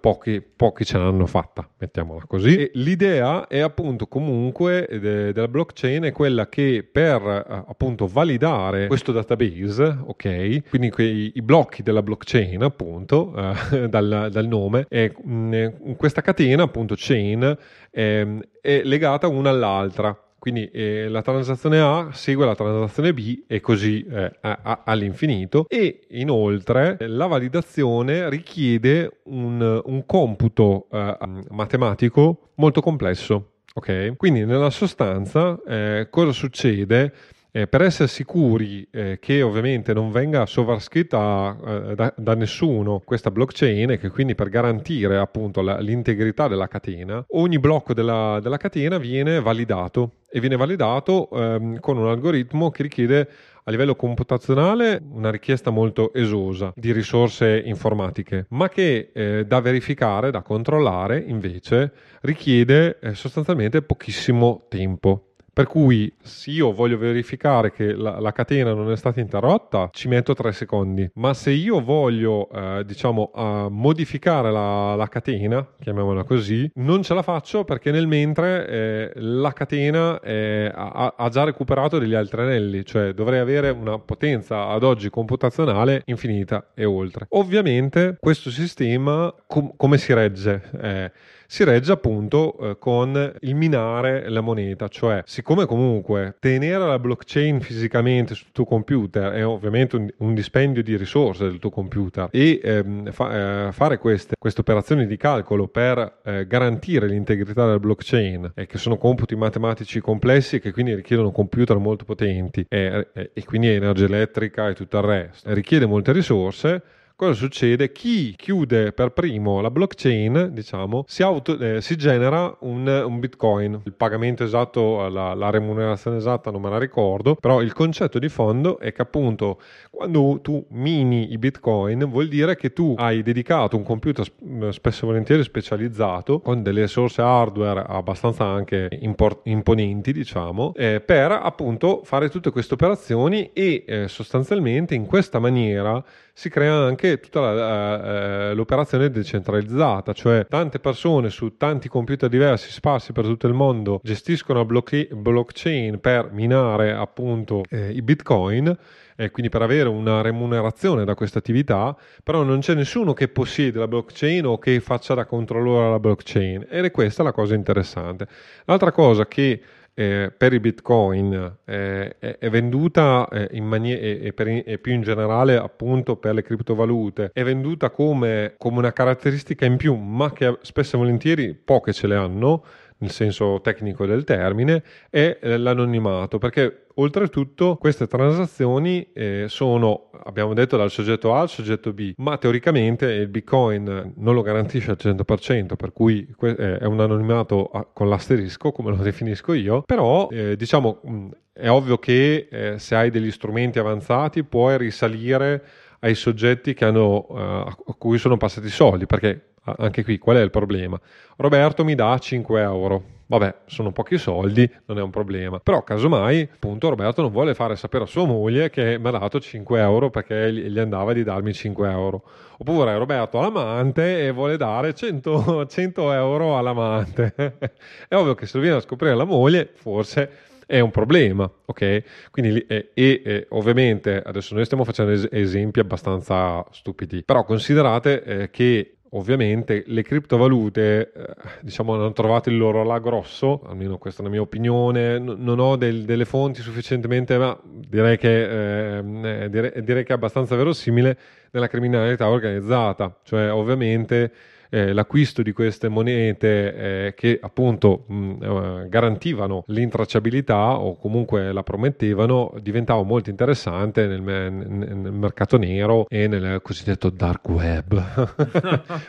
pochi, pochi, ce l'hanno fatta, mettiamola così. E l'idea è appunto comunque de, della blockchain è quella che per eh, appunto validare questo database, ok, quindi quei, i blocchi della blockchain appunto eh, dal, dal, nome, è, mh, questa catena appunto chain è, è legata una all'altra quindi eh, la transazione A segue la transazione B e così eh, a, a, all'infinito. E inoltre la validazione richiede un, un computo eh, matematico molto complesso. Okay? Quindi nella sostanza eh, cosa succede? Eh, per essere sicuri eh, che ovviamente non venga sovrascritta eh, da, da, nessuno questa blockchain e che quindi per garantire appunto la, l'integrità della catena, ogni blocco della, della, catena viene validato e viene validato ehm, con un algoritmo che richiede a livello computazionale una richiesta molto esosa di risorse informatiche, ma che eh, da verificare, da controllare invece richiede eh, sostanzialmente pochissimo tempo. Per cui se io voglio verificare che la, la, catena non è stata interrotta, ci metto tre secondi. Ma se io voglio, eh, diciamo, uh, modificare la, la, catena, chiamiamola così, non ce la faccio perché nel mentre eh, la catena eh, ha, ha, già recuperato degli altri anelli, cioè dovrei avere una potenza ad oggi computazionale infinita e oltre. Ovviamente questo sistema com- come si regge? Eh, si regge appunto eh, con il minare la moneta, cioè siccome comunque tenere la blockchain fisicamente sul tuo computer è ovviamente un, un dispendio di risorse del tuo computer e ehm, fa, eh, fare queste, queste, operazioni di calcolo per eh, garantire l'integrità del blockchain e che sono computi matematici complessi e che quindi richiedono computer molto potenti e, e quindi energia elettrica e tutto il resto, richiede molte risorse cosa succede? Chi chiude per primo la blockchain, diciamo, si, auto, eh, si genera un, un, bitcoin. Il pagamento esatto, la, la, remunerazione esatta non me la ricordo, però il concetto di fondo è che appunto quando tu mini i bitcoin vuol dire che tu hai dedicato un computer spesso e volentieri specializzato con delle risorse hardware abbastanza anche import- imponenti, diciamo, eh, per appunto fare tutte queste operazioni e eh, sostanzialmente in questa maniera si crea anche tutta la, uh, l'operazione decentralizzata, cioè tante persone su tanti computer diversi sparsi per tutto il mondo gestiscono block- blockchain per minare appunto eh, i bitcoin e quindi per avere una remunerazione da questa attività, però non c'è nessuno che possiede la blockchain o che faccia da controllore alla blockchain ed è questa la cosa interessante. L'altra cosa che eh, per i bitcoin eh, è, venduta eh, in maniera e, per, e, più in generale appunto per le criptovalute. È venduta come, come una caratteristica in più ma che spesso e volentieri poche ce le hanno nel senso tecnico del termine è eh, l'anonimato perché Oltretutto queste transazioni eh, sono, abbiamo detto, dal soggetto A al soggetto B, ma teoricamente il Bitcoin non lo garantisce al 100%, per cui eh, è un anonimato con l'asterisco, come lo definisco io, però eh, diciamo è ovvio che eh, se hai degli strumenti avanzati puoi risalire ai soggetti hanno, uh, a cui sono passati i soldi, perché anche qui qual è il problema? Roberto mi dà 5 euro Vabbè, sono pochi soldi, non è un problema. Però, casomai, appunto, Roberto non vuole fare sapere a sua moglie che mi ha dato 5 euro perché gli andava di darmi 5 euro. Oppure Roberto ha l'amante e vuole dare 100, 100 euro all'amante. è ovvio che se lo viene a scoprire la moglie, forse è un problema, ok? Quindi, e, e, e, ovviamente adesso noi stiamo facendo es- esempi abbastanza stupidi, però considerate eh, che Ovviamente le criptovalute eh, diciamo hanno trovato il loro là grosso, almeno questa è la mia opinione, non ho del, delle fonti sufficientemente, ma direi che, eh, eh direi, direi che è abbastanza verosimile nella criminalità organizzata, cioè ovviamente eh, l'acquisto di queste monete eh, che appunto mh, eh, garantivano l'intracciabilità o comunque la promettevano diventava molto interessante nel, nel mercato nero e nel cosiddetto dark web.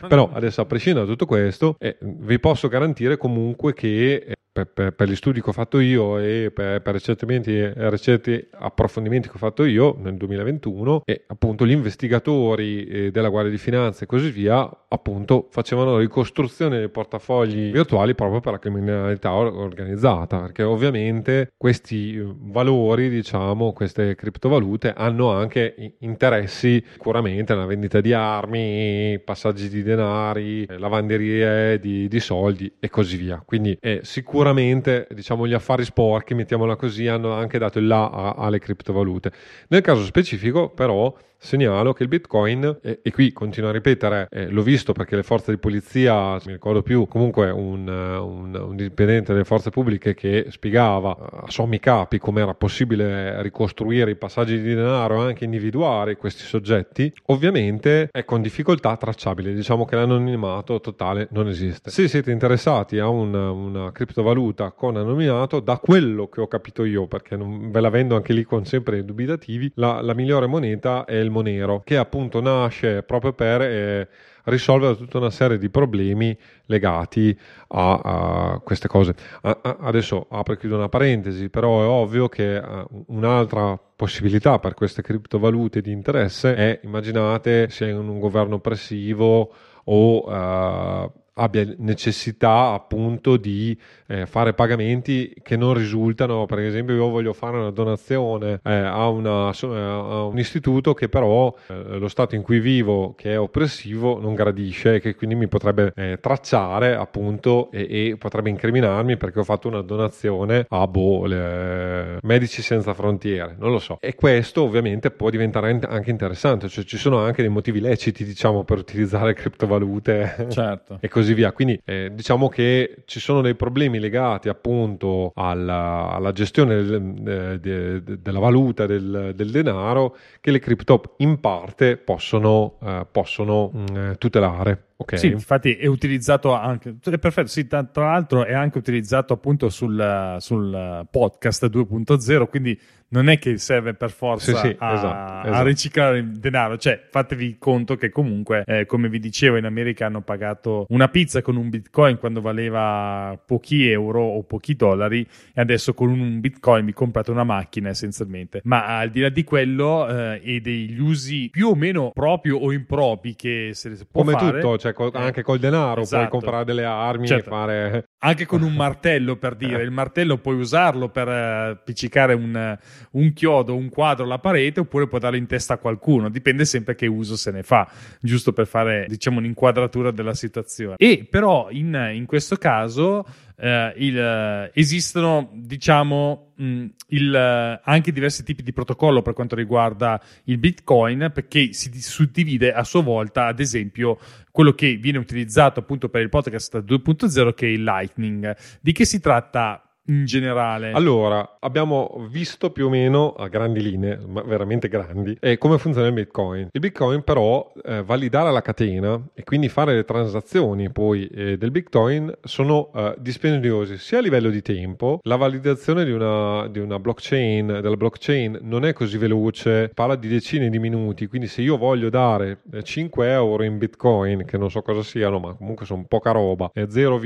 Però adesso a prescindere da tutto questo eh, vi posso garantire comunque che eh, per, per, per, gli studi che ho fatto io e per, per recenti, approfondimenti che ho fatto io nel 2021 e appunto gli investigatori eh, della Guardia di Finanza e così via appunto facevano ricostruzione dei portafogli virtuali proprio per la criminalità organizzata perché ovviamente questi eh, valori diciamo queste criptovalute hanno anche interessi sicuramente nella vendita di armi passaggi di denari lavanderie di, di soldi e così via. Quindi è sicuramente sicuramente diciamo, gli affari sporchi, mettiamola così, hanno anche dato il là alle criptovalute. Nel caso specifico, però, segnalo che il Bitcoin, e, e qui continuo a ripetere, eh, l'ho visto perché le forze di polizia, mi ricordo più, comunque un, un, un dipendente delle forze pubbliche che spiegava a sommi capi come era possibile ricostruire i passaggi di denaro e anche individuare questi soggetti, ovviamente è con difficoltà tracciabile, diciamo che l'anonimato totale non esiste. Se siete interessati a una, una criptovaluta con anonimato, da quello che ho capito io, perché non ve la vendo anche lì con sempre dubitativi, la, la migliore moneta è il il Monero, che appunto nasce proprio per eh, risolvere tutta una serie di problemi legati a, a queste cose. A, a, adesso apro e chiudo una parentesi, però è ovvio che uh, un'altra possibilità per queste criptovalute di interesse è, immaginate, sia in un governo oppressivo o uh, abbia necessità appunto di eh, fare pagamenti che non risultano, per esempio io voglio fare una donazione eh, a, una, a, un istituto che però eh, lo stato in cui vivo, che è oppressivo, non gradisce e che quindi mi potrebbe eh, tracciare appunto e, e, potrebbe incriminarmi perché ho fatto una donazione a boh, le, Medici Senza Frontiere, non lo so. E questo ovviamente può diventare anche interessante, cioè ci sono anche dei motivi leciti diciamo per utilizzare criptovalute certo. e così via. Quindi eh, diciamo che ci sono dei problemi legati appunto alla, alla gestione del, de, de, de, della valuta, del, del, denaro, che le cripto in parte possono, eh, possono mh, mm, tutelare. Ok. Sì, infatti è utilizzato anche, è perfetto, sì, tra l'altro è anche utilizzato appunto sul, sul podcast 2.0, quindi non è che serve per forza Sì, sì, a, esatto, a esatto. riciclare il denaro, cioè fatevi conto che comunque, eh, come vi dicevo, in America hanno pagato una pizza con un bitcoin quando valeva pochi euro o pochi dollari e adesso con un bitcoin vi comprate una macchina essenzialmente. Ma al di là di quello eh, e degli usi più o meno propri o impropri che se può Come fare, tutto, cioè col- eh, anche col denaro esatto. puoi comprare delle armi Certo. e fare... anche con un martello per dire il martello puoi usarlo per eh, appiccicare un, un chiodo un quadro alla parete oppure puoi darlo in testa a qualcuno. Dipende sempre che uso se ne fa giusto per fare diciamo un'inquadratura della situazione. E però in, in questo caso eh, il, esistono diciamo mh, il, eh, anche diversi tipi di protocollo per quanto riguarda il bitcoin perché si di- suddivide a sua volta ad esempio quello che viene utilizzato appunto per il podcast 2.0 che è il lightning. Di che si tratta in generale Allora, abbiamo visto più o meno a grandi linee, ma veramente grandi, eh, come funziona il Bitcoin. Il Bitcoin però, eh, validare la catena e quindi fare le transazioni poi eh, del Bitcoin sono eh, dispendiosi sia a livello di tempo, la validazione di una, di una blockchain, della blockchain non è così veloce, parla di decine di minuti, quindi se io voglio dare eh, 5 euro in Bitcoin, che non so cosa siano, ma comunque sono poca roba, eh, 0,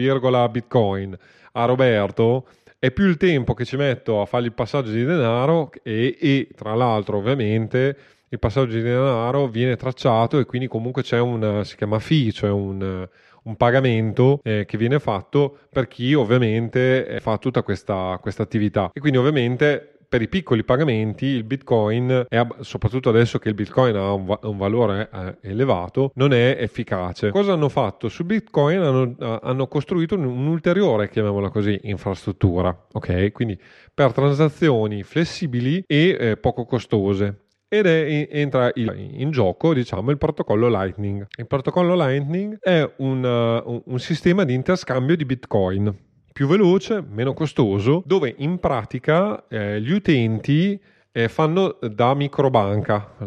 Bitcoin a Roberto, è più il tempo che ci metto a fare il passaggio di denaro e, e, tra l'altro ovviamente il passaggio di denaro viene tracciato e quindi comunque c'è un si chiama fee, cioè un, un pagamento eh, che viene fatto per chi ovviamente eh, fa tutta questa, questa attività. E quindi ovviamente per i piccoli pagamenti il bitcoin è, soprattutto adesso che il bitcoin ha un, va- un valore eh, elevato non è efficace. Cosa hanno fatto? Su bitcoin hanno, eh, hanno costruito un, un'ulteriore chiamiamola così infrastruttura ok? Quindi per transazioni flessibili e eh, poco costose. Ed è, entra in, gioco diciamo il protocollo Lightning. Il protocollo Lightning è un, uh, un sistema di interscambio di Bitcoin più veloce, meno costoso, dove in pratica eh, gli utenti eh, fanno da microbanca.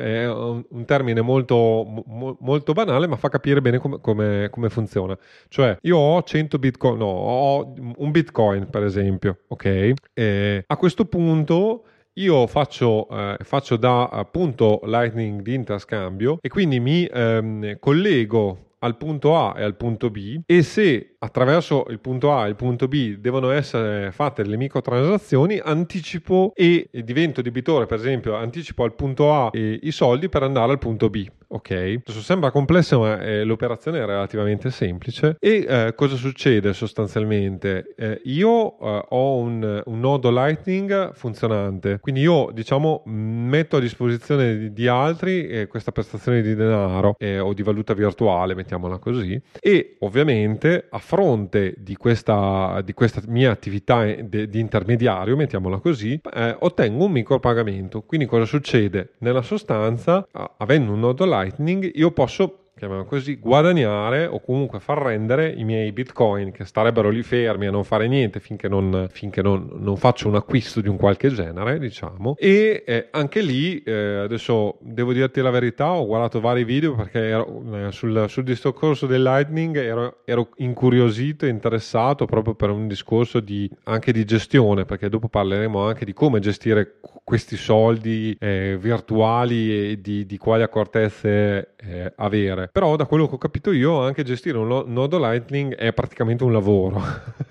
È un, termine molto, mo, molto, banale, ma fa capire bene come, come, come, funziona. Cioè, io ho 100 bitcoin, no, ho un bitcoin per esempio, ok? E a questo punto io faccio, eh, faccio da appunto Lightning di interscambio e quindi mi ehm, collego al punto A e al punto B e se attraverso il punto A e il punto B devono essere fatte delle microtransazioni anticipo e, divento debitore per esempio anticipo al punto A i soldi per andare al punto B ok? Adesso sembra complesso ma eh, l'operazione è relativamente semplice. E eh, cosa succede sostanzialmente? Eh, io eh, ho un, un, nodo lightning funzionante quindi io diciamo metto a disposizione di, di altri eh, questa prestazione di denaro eh, o di valuta virtuale mettiamola così e ovviamente a fronte di questa, di questa mia attività de, di intermediario mettiamola così ottengo un micropagamento. Quindi cosa succede? Nella sostanza avendo un nodo Lightning io posso chiamiamo così, guadagnare o comunque far rendere i miei bitcoin che starebbero lì fermi a non fare niente finché non, finché non, non faccio un acquisto di un qualche genere, diciamo. E eh, anche lì, eh, adesso devo dirti la verità, ho guardato vari video perché ero, eh, sul, sul discorso del Lightning ero, ero, incuriosito e interessato proprio per un discorso di, anche di gestione, perché dopo parleremo anche di come gestire questi soldi eh, virtuali e di, di quali accortezze eh, avere. Però da quello che ho capito io anche gestire un nodo Lightning è praticamente un lavoro.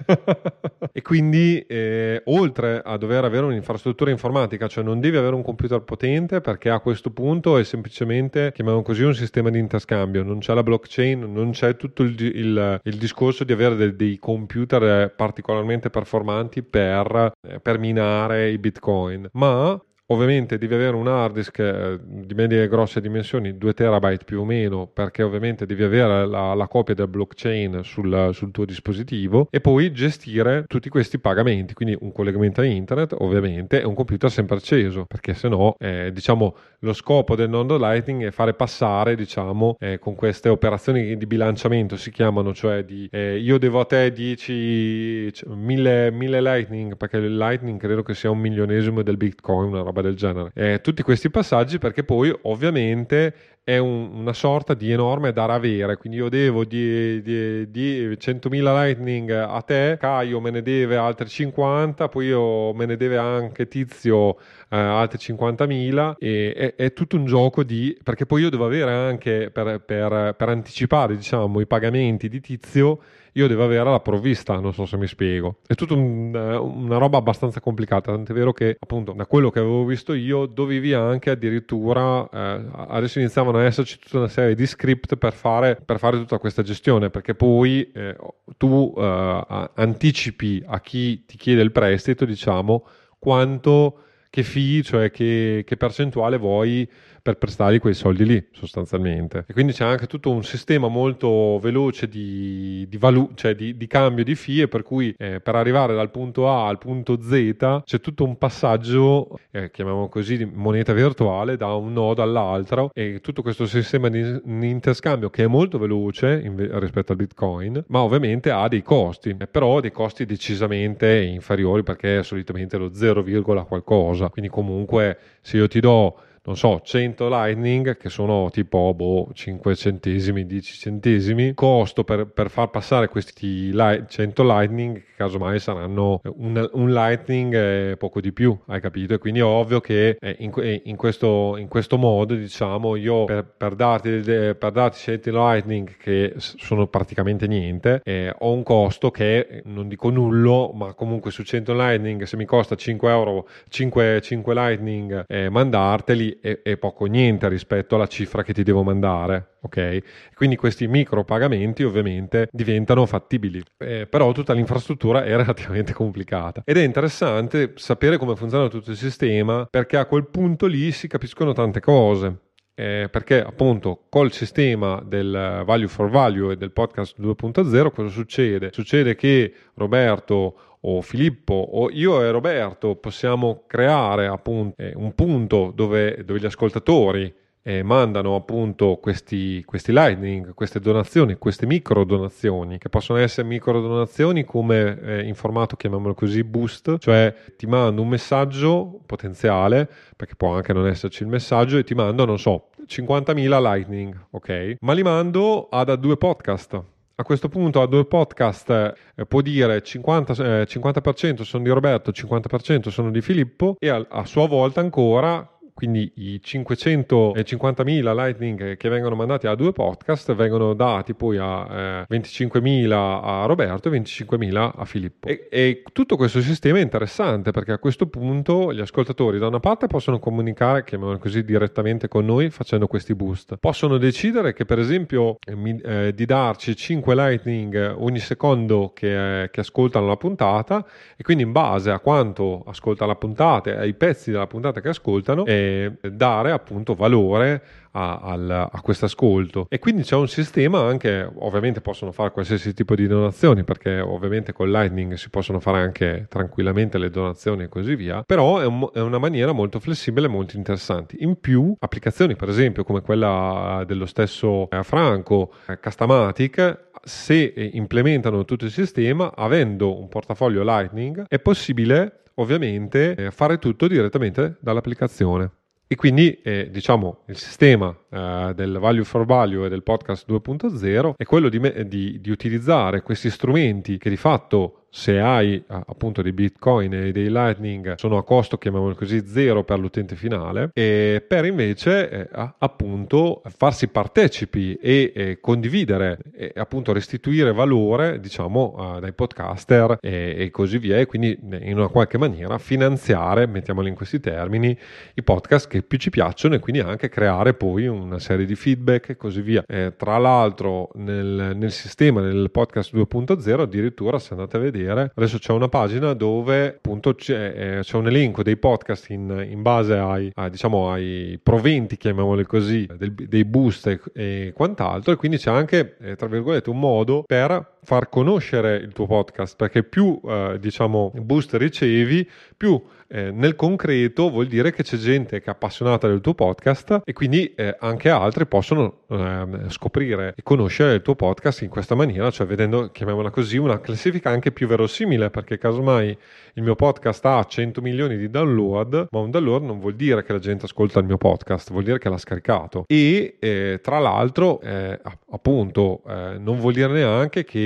E quindi eh, oltre a dover avere un'infrastruttura informatica cioè non devi avere un computer potente perché a questo punto è semplicemente chiamiamo così un sistema di interscambio. Non c'è la blockchain non c'è tutto il, il, il discorso di avere dei, dei computer particolarmente performanti per, eh, per minare i bitcoin. Ma Ovviamente devi avere un hard disk eh, di medie e grosse dimensioni, 2 terabyte più o meno, perché ovviamente devi avere la, la copia del blockchain sul, sul, tuo dispositivo e poi gestire tutti questi pagamenti, quindi un collegamento a internet ovviamente e un computer sempre acceso, perché se no eh, diciamo lo scopo del nodo Lightning è fare passare diciamo eh, con queste operazioni di bilanciamento si chiamano, cioè di eh, io devo a te 10 1000, 1000 Lightning, perché il Lightning credo che sia un milionesimo del Bitcoin, una roba roba del genere. Eh, tutti questi passaggi perché poi ovviamente è un, una sorta di enorme dare-avere, quindi io devo di, di, di 100.000 Lightning a te, Caio me ne deve altri 50, poi io me ne deve anche Tizio eh, altri 50.000 e è, è, tutto un gioco di perché poi io devo avere anche per, per, per anticipare diciamo i pagamenti di Tizio io devo avere la provvista, non so se mi spiego. È tutta un, eh, una roba abbastanza complicata, tant'è vero che appunto da quello che avevo visto io dovevi anche addirittura, eh, adesso iniziavano ad esserci tutta una serie di script per fare, per fare tutta questa gestione, perché poi eh, tu eh, anticipi a chi ti chiede il prestito, diciamo, quanto che fee, cioè che, che percentuale vuoi per prestargli quei soldi lì sostanzialmente. E quindi c'è anche tutto un sistema molto veloce di, di, valu- cioè di, di cambio di fee per cui eh, per arrivare dal punto A al punto Z c'è tutto un passaggio, eh, chiamiamolo così, di moneta virtuale da un nodo all'altro e tutto questo sistema di, di interscambio che è molto veloce in, rispetto al Bitcoin, ma ovviamente ha dei costi, eh, però dei costi decisamente inferiori perché è solitamente lo 0, qualcosa. Quindi comunque se io ti do non so, 100 Lightning che sono tipo boh, 5 centesimi, 10 centesimi, costo per, per far passare questi light, 100 Lightning che casomai saranno un, un Lightning poco di più, hai capito? E quindi è ovvio che eh, in, eh, in, questo, in questo modo, diciamo, io per, per darti, per darti 100 Lightning che sono praticamente niente, eh, ho un costo che non dico nullo, ma comunque su 100 Lightning se mi costa 5 euro, 5, 5 Lightning eh, mandarteli, è, è poco niente rispetto alla cifra che ti devo mandare. ok? Quindi questi micro pagamenti ovviamente diventano fattibili, eh, però tutta l'infrastruttura è relativamente complicata ed è interessante sapere come funziona tutto il sistema perché a quel punto lì si capiscono tante cose. Eh, perché appunto col sistema del value for value e del podcast 2.0 cosa succede? Succede che Roberto o Filippo o io e Roberto possiamo creare appunto eh, un punto dove, dove gli ascoltatori eh, mandano appunto questi, questi lightning, queste donazioni, queste micro donazioni, che possono essere micro donazioni come eh, in formato, chiamiamolo così, boost, cioè ti mando un messaggio potenziale, perché può anche non esserci il messaggio, e ti mando, non so, 50.000 lightning, ok? Ma li mando ad a due podcast a questo punto a due podcast eh, può dire 50, eh, 50% sono di Roberto, 50% sono di Filippo e a, a sua volta ancora quindi i 550.000 Lightning che vengono mandati a due podcast vengono dati poi a eh, 25.000 a Roberto e 25.000 a Filippo. E, e, tutto questo sistema è interessante perché a questo punto gli ascoltatori da una parte possono comunicare, chiamiamolo così, direttamente con noi facendo questi boost. Possono decidere che per esempio eh, di darci 5 Lightning ogni secondo che, eh, che ascoltano la puntata e quindi in base a quanto ascolta la puntata e ai pezzi della puntata che ascoltano eh, dare appunto valore a, a, a questo ascolto e quindi c'è un sistema anche ovviamente possono fare qualsiasi tipo di donazioni perché ovviamente con Lightning si possono fare anche tranquillamente le donazioni e così via però è, un, è una maniera molto flessibile e molto interessante in più applicazioni per esempio come quella dello stesso eh, Franco eh, Castamatic se implementano tutto il sistema avendo un portafoglio Lightning è possibile ovviamente eh, fare tutto direttamente dall'applicazione. E quindi eh, diciamo il sistema eh, del value for value e del podcast 2.0 è quello di, me- di, di utilizzare questi strumenti che di fatto se hai appunto dei bitcoin e dei lightning sono a costo chiamiamolo così zero per l'utente finale. E per invece eh, appunto farsi partecipi e eh, condividere e appunto restituire valore diciamo dai podcaster e, e, così via. E quindi in una qualche maniera finanziare mettiamolo in questi termini i podcast che più ci piacciono e quindi anche creare poi una serie di feedback e così via. Eh, tra l'altro nel, nel sistema nel podcast 2.0 addirittura se andate a vedere vedere. Adesso c'è una pagina dove appunto c'è, eh, c'è un elenco dei podcast in, in base ai, a, diciamo, ai proventi, chiamiamoli così, del, dei boost e, e, quant'altro. E quindi c'è anche, eh, tra virgolette, un modo per far conoscere il tuo podcast perché più eh, diciamo boost ricevi più eh, nel concreto vuol dire che c'è gente che è appassionata del tuo podcast e quindi eh, anche altri possono eh, scoprire e conoscere il tuo podcast in questa maniera, cioè vedendo, chiamiamola così, una classifica anche più verosimile, perché casomai il mio podcast ha 100 milioni di download, ma un download non vuol dire che la gente ascolta il mio podcast, vuol dire che l'ha scaricato. E eh, tra l'altro, eh, appunto, eh, non vuol dire neanche che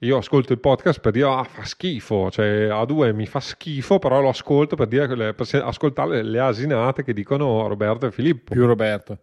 io ascolto il podcast per dire ah fa schifo, cioè a due mi fa schifo, però lo ascolto per, dire, per ascoltare le asinate che dicono Roberto e Filippo. Più Roberto.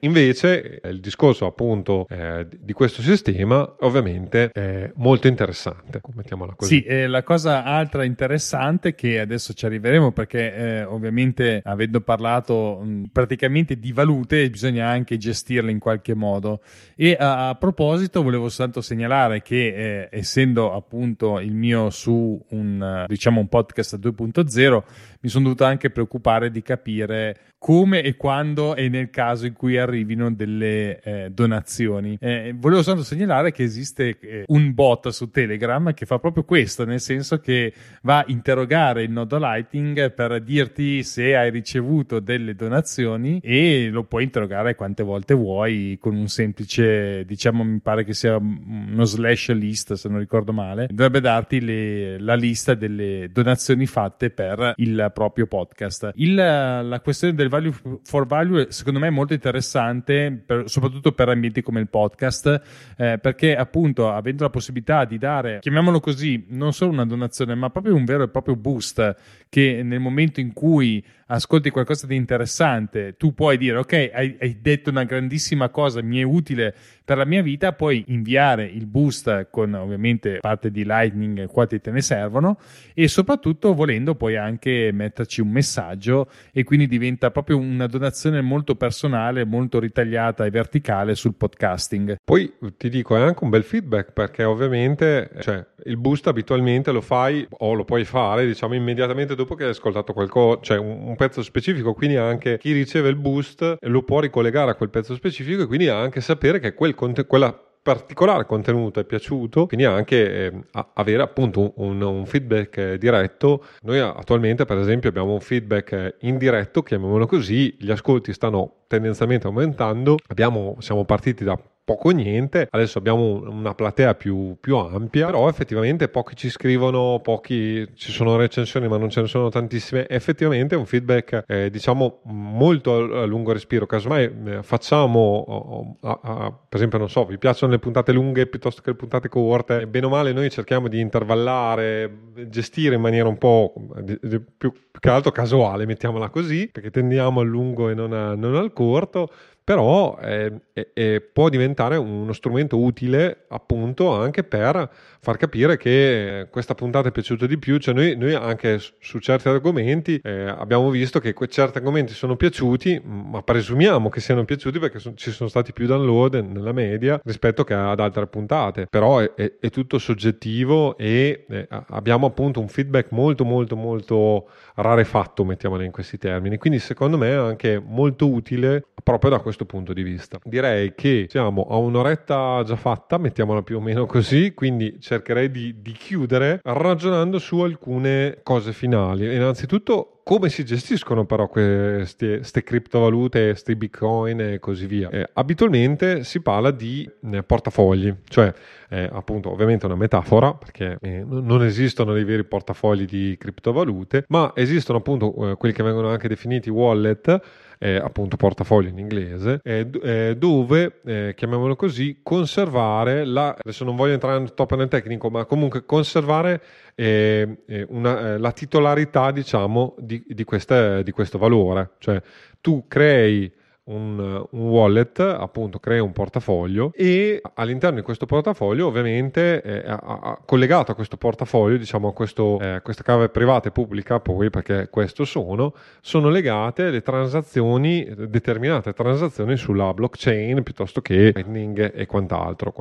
Invece il discorso appunto eh, di questo sistema ovviamente è molto interessante, mettiamola così. Sì, eh, la cosa altra interessante che adesso ci arriveremo perché eh, ovviamente avendo parlato mh, praticamente di valute bisogna anche gestirle in qualche modo e a, a proposito volevo soltanto segnalare che eh, essendo appunto il mio su un diciamo un podcast 2.0 mi sono dovuto anche preoccupare di capire come e quando e nel caso in cui arrivino delle eh, donazioni. Eh, volevo soltanto segnalare che esiste eh, un bot su Telegram che fa proprio questo, nel senso che va a interrogare il nodo Lighting per dirti se hai ricevuto delle donazioni e lo puoi interrogare quante volte vuoi con un semplice, diciamo, mi pare che sia uno slash list, se non ricordo male, dovrebbe darti le, la lista delle donazioni fatte per il proprio podcast. Il, la questione del value for value secondo me è molto interessante, per, soprattutto per ambienti come il podcast, eh, perché appunto avendo la possibilità di dare, chiamiamolo così, non solo una donazione, ma proprio un vero e proprio boost che nel momento in cui ascolti qualcosa di interessante, tu puoi dire ok, hai, hai, detto una grandissima cosa, mi è utile per la mia vita, puoi inviare il boost con ovviamente parte di Lightning, quanti te ne servono e soprattutto volendo puoi anche metterci un messaggio e quindi diventa proprio una donazione molto personale, molto ritagliata e verticale sul podcasting. Poi ti dico, è anche un bel feedback perché ovviamente cioè, il boost abitualmente lo fai o lo puoi fare diciamo immediatamente dopo che hai ascoltato qualcosa, cioè un, un pezzo specifico, quindi anche chi riceve il boost lo può ricollegare a quel pezzo specifico e quindi anche sapere che quel conte- quella particolare contenuto è piaciuto, quindi anche eh, avere appunto un, un feedback eh, diretto. Noi attualmente, per esempio, abbiamo un feedback eh, indiretto, chiamiamolo così, gli ascolti stanno tendenzialmente aumentando. Abbiamo, siamo partiti da poco o niente. Adesso abbiamo una platea più, più, ampia, però effettivamente pochi ci scrivono, pochi ci sono recensioni, ma non ce ne sono tantissime. Effettivamente è un feedback, eh, diciamo, molto a, lungo respiro. Casomai eh, facciamo, a, a, per esempio, non so, vi piacciono le puntate lunghe piuttosto che le puntate corte? Bene o male, noi cerchiamo di intervallare, gestire in maniera un po' di, di, più, più, che altro casuale, mettiamola così, perché tendiamo al lungo e non, non al corto però eh, eh, può diventare uno strumento utile appunto anche per far capire che questa puntata è piaciuta di più, cioè noi, noi anche su certi argomenti eh, abbiamo visto che certi argomenti sono piaciuti, ma presumiamo che siano piaciuti perché so, ci sono stati più download nella media rispetto che ad altre puntate, però è, è, è tutto soggettivo e eh, abbiamo appunto un feedback molto molto molto rarefatto, mettiamolo in questi termini, quindi secondo me è anche molto utile proprio da questo punto di vista. Direi che siamo a un'oretta già fatta, mettiamola più o meno così, quindi cercherei di, di chiudere ragionando su alcune cose finali. Innanzitutto come si gestiscono però queste criptovalute, questi bitcoin e così via? Eh, abitualmente si parla di eh, portafogli, cioè eh, appunto ovviamente una metafora perché eh, non esistono dei veri portafogli di criptovalute, ma esistono appunto eh, quelli che vengono anche definiti wallet eh, appunto portafoglio in inglese, eh, eh, dove, eh, chiamiamolo così, conservare la, adesso non voglio entrare troppo nel tecnico, ma comunque conservare eh, eh, una, la titolarità, diciamo, di, di, queste, di questo valore. Cioè tu crei un, un, wallet, appunto crea un portafoglio e all'interno di questo portafoglio ovviamente eh, a, a, collegato a questo portafoglio, diciamo a questo, eh, questa chiave privata e pubblica poi perché questo sono, sono legate le transazioni, determinate transazioni sulla blockchain piuttosto che Lightning e quant'altro,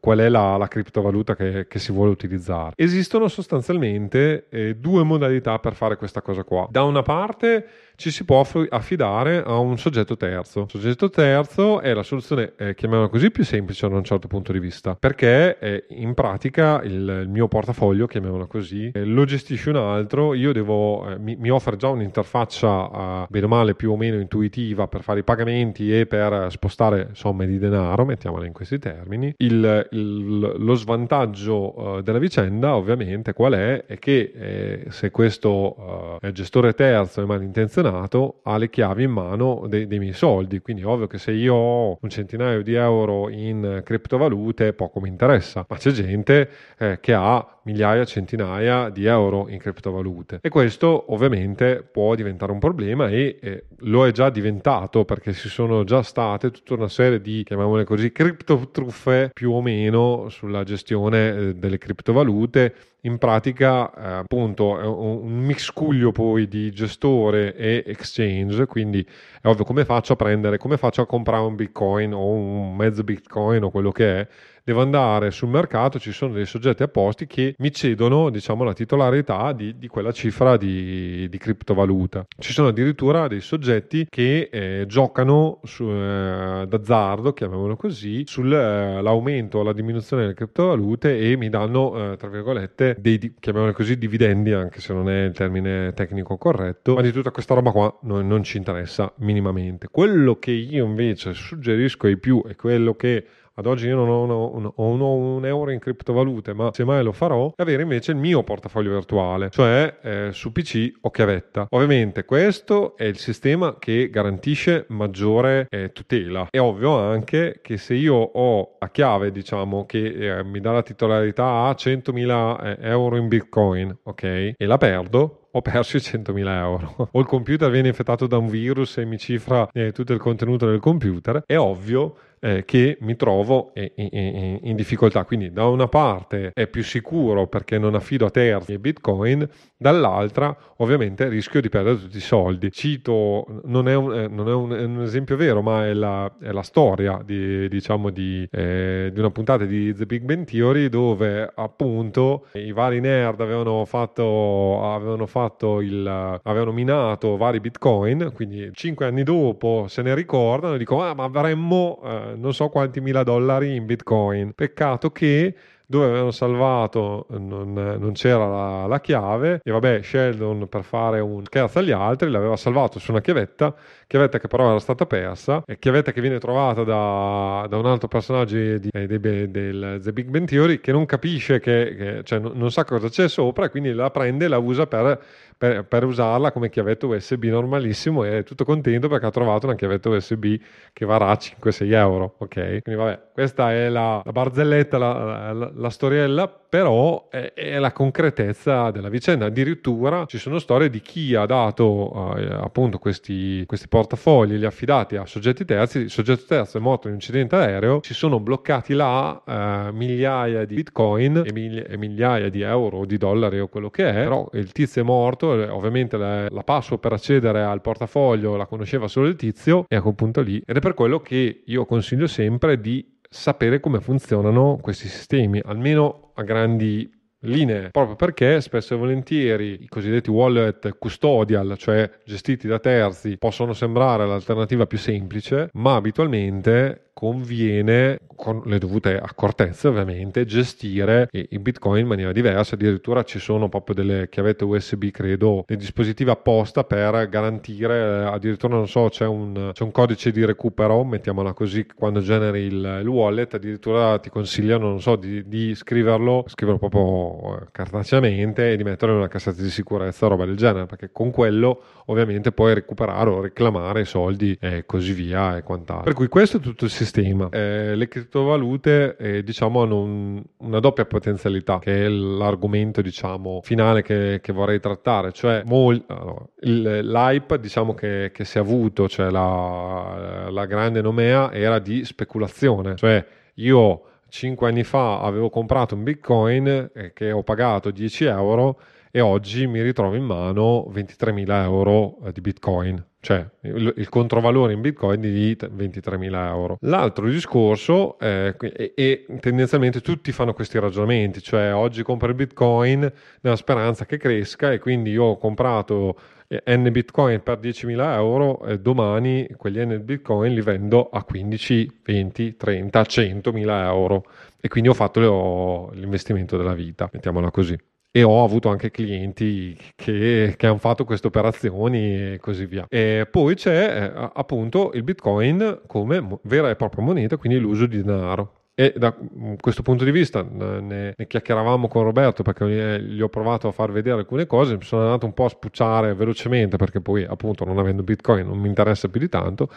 qual è la, la criptovaluta che, che, si vuole utilizzare. Esistono sostanzialmente eh, due modalità per fare questa cosa qua. Da una parte ci si può affidare a un soggetto terzo terzo. Soggetto terzo è la soluzione, eh, chiamiamola così, più semplice da un certo punto di vista, perché eh, in pratica il, il, mio portafoglio, chiamiamola così, eh, lo gestisce un altro, io devo, eh, mi, mi, offre già un'interfaccia eh, bene o male più o meno intuitiva per fare i pagamenti e per spostare somme di denaro, mettiamola in questi termini. Il, il, lo svantaggio della vicenda ovviamente qual è? È che se questo gestore terzo è malintenzionato ha le chiavi in mano dei, dei miei soldi, quindi ovvio che se io ho un centinaio di euro in criptovalute poco mi interessa, ma c'è gente eh, che ha migliaia, centinaia di euro in criptovalute. E questo ovviamente può diventare un problema e eh, lo è già diventato perché ci sono già state tutta una serie di, chiamiamole così, criptotruffe più o meno sulla gestione eh, delle criptovalute. In pratica eh, appunto è un, miscuglio poi di gestore e exchange quindi è ovvio come faccio a prendere come faccio a comprare un bitcoin o un mezzo bitcoin o quello che è devo andare sul mercato, ci sono dei soggetti apposti che mi cedono diciamo, la titolarità di, di quella cifra di, di, criptovaluta. Ci sono addirittura dei soggetti che eh, giocano su, eh, d'azzardo, chiamiamolo così, sull'aumento eh, o la diminuzione delle criptovalute e mi danno, eh, tra virgolette, dei, chiamiamolo così, dividendi, anche se non è il termine tecnico corretto, ma di tutta questa roba qua non, non ci interessa minimamente. Quello che io invece suggerisco ai più è quello che ad oggi io non ho, uno, un, un, un, euro in criptovalute, ma semmai lo farò, avere invece il mio portafoglio virtuale, cioè eh, su PC o chiavetta. Ovviamente questo è il sistema che garantisce maggiore eh, tutela. È ovvio anche che se io ho la chiave, diciamo, che eh, mi dà la titolarità a 100.000 eh, euro in Bitcoin, ok, e la perdo, ho perso i 100.000 euro. o il computer viene infettato da un virus e mi cifra eh, tutto il contenuto del computer, è ovvio eh, che mi trovo in, in, in, difficoltà. Quindi da una parte è più sicuro perché non affido a terzi e Bitcoin, dall'altra ovviamente rischio di perdere tutti i soldi. Cito, non è un, eh, non è un, è un esempio vero, ma è la, è la storia di, diciamo di, eh, di, una puntata di The Big Bang Theory dove appunto i vari nerd avevano fatto, avevano fatto il, avevano minato vari Bitcoin, quindi cinque anni dopo se ne ricordano e dicono ah ma avremmo eh, non so quanti mila dollari in Bitcoin. Peccato che dove avevano salvato non, non c'era la, la, chiave e vabbè Sheldon per fare un scherzo agli altri l'aveva salvato su una chiavetta chiavetta che però era stata persa e chiavetta che viene trovata da, da un altro personaggio di, eh, del, del The Big Bang Theory che non capisce che, che cioè non, non, sa cosa c'è sopra e quindi la prende e la usa per per, per, usarla come chiavetta USB normalissimo e è tutto contento perché ha trovato una chiavetta USB che varrà 5-6 euro. Ok, quindi vabbè, questa è la, la barzelletta, la, la, la storiella però è, è, la concretezza della vicenda. Addirittura ci sono storie di chi ha dato eh, appunto questi, questi portafogli, li affidati a soggetti terzi, il soggetto terzo è morto in un incidente aereo, si sono bloccati là eh, migliaia di bitcoin e, miglia, e, migliaia di euro o di dollari o quello che è, però il tizio è morto, ovviamente la, la password per accedere al portafoglio la conosceva solo il tizio e a quel punto lì. Ed è per quello che io consiglio sempre di sapere come funzionano questi sistemi, almeno a grandi linee, proprio perché spesso e volentieri i cosiddetti wallet custodial, cioè gestiti da terzi, possono sembrare l'alternativa più semplice, ma abitualmente conviene, con le dovute accortezze ovviamente, gestire i bitcoin in maniera diversa. Addirittura ci sono proprio delle chiavette USB, credo, dei dispositivi apposta per garantire, eh, addirittura non so, c'è un, c'è un codice di recupero, mettiamola così, quando generi il, il wallet, addirittura ti consigliano, non so, di, di scriverlo, scriverlo proprio eh, cartaceamente e di metterlo in una cassetta di sicurezza, roba del genere, perché con quello ovviamente puoi recuperare o reclamare i soldi e così via e quant'altro. Per cui questo è tutto il sistema sistema. Eh, le criptovalute eh, diciamo hanno un, una doppia potenzialità che è l'argomento diciamo finale che, che vorrei trattare, cioè mol, allora, il, l'hype diciamo che, che, si è avuto, cioè la, la grande nomea era di speculazione, cioè io 5 anni fa avevo comprato un bitcoin eh, che ho pagato 10 euro e oggi mi ritrovo in mano 23.000 euro eh, di bitcoin cioè il, il, controvalore in bitcoin di 23.000 euro. L'altro discorso è, e, e, tendenzialmente tutti fanno questi ragionamenti, cioè oggi compro il bitcoin nella speranza che cresca e quindi io ho comprato N bitcoin per 10.000 euro e domani quegli N bitcoin li vendo a 15, 20, 30, 100.000 euro e quindi ho fatto l'investimento della vita, mettiamola così e ho avuto anche clienti che, che hanno fatto queste operazioni e così via. E poi c'è eh, appunto il Bitcoin come vera e propria moneta, quindi l'uso di denaro. E da questo punto di vista ne, ne chiacchieravamo con Roberto perché gli ho provato a far vedere alcune cose, mi sono andato un po' a spucciare velocemente perché poi appunto non avendo Bitcoin non mi interessa più di tanto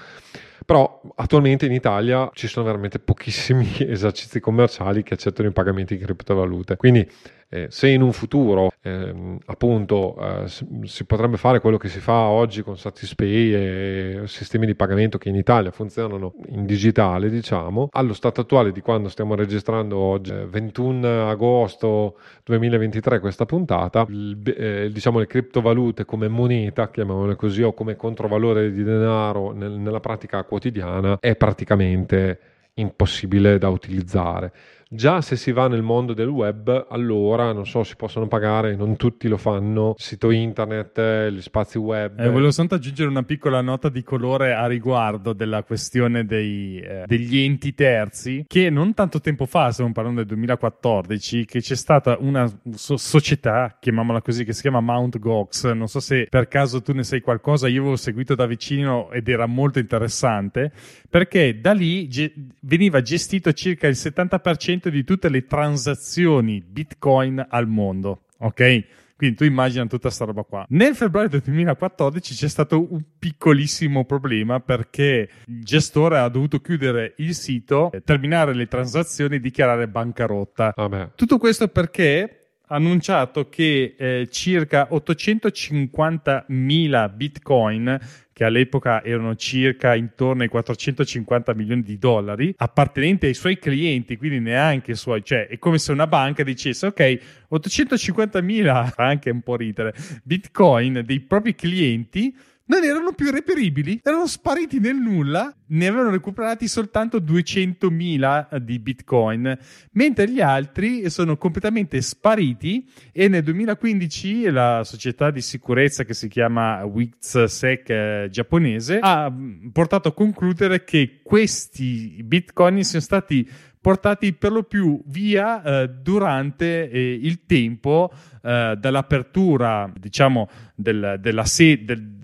però attualmente in Italia ci sono veramente pochissimi esercizi commerciali che accettano i pagamenti in criptovalute. Quindi eh, se in un futuro eh, appunto eh, si potrebbe fare quello che si fa oggi con Satispay e sistemi di pagamento che in Italia funzionano in digitale, diciamo, allo stato attuale di quando stiamo registrando oggi, 21 eh, agosto 2023, questa puntata, il, eh, diciamo le criptovalute come moneta, chiamiamole così, o come controvalore di denaro nel, nella pratica quotidiana è praticamente impossibile da utilizzare. Già se si va nel mondo del web, allora non so, si possono pagare, non tutti lo fanno, sito internet, gli spazi web. Eh, volevo soltanto aggiungere una piccola nota di colore a riguardo della questione dei, eh, degli enti terzi, che non tanto tempo fa, stiamo parlando del 2014, che c'è stata una so- società, chiamiamola così, che si chiama Mount Gox. Non so se per caso tu ne sai qualcosa, io avevo seguito da vicino ed era molto interessante, perché da lì ge- veniva gestito circa il 70% di tutte le transazioni Bitcoin al mondo. Ok? Quindi tu immagina tutta questa roba qua. Nel febbraio del 2014 c'è stato un piccolissimo problema perché il gestore ha dovuto chiudere il sito, terminare le transazioni e dichiarare bancarotta. Vabbè. Tutto questo perché annunciato che eh, circa 850.000 bitcoin che all'epoca erano circa intorno ai 450 milioni di dollari, appartenenti ai suoi clienti, quindi neanche suoi, cioè è come se una banca dicesse ok, 850 mila, fa anche un po' ridere, bitcoin dei propri clienti non erano più reperibili, erano spariti nel nulla, ne avevano recuperati soltanto 200.000 di bitcoin, mentre gli altri sono completamente spariti e nel 2015 la società di sicurezza che si chiama WITSEC eh, giapponese ha mm, portato a concludere che questi bitcoin siano stati portati per lo più via eh, durante eh, il tempo eh, dall'apertura, diciamo, del, della sede.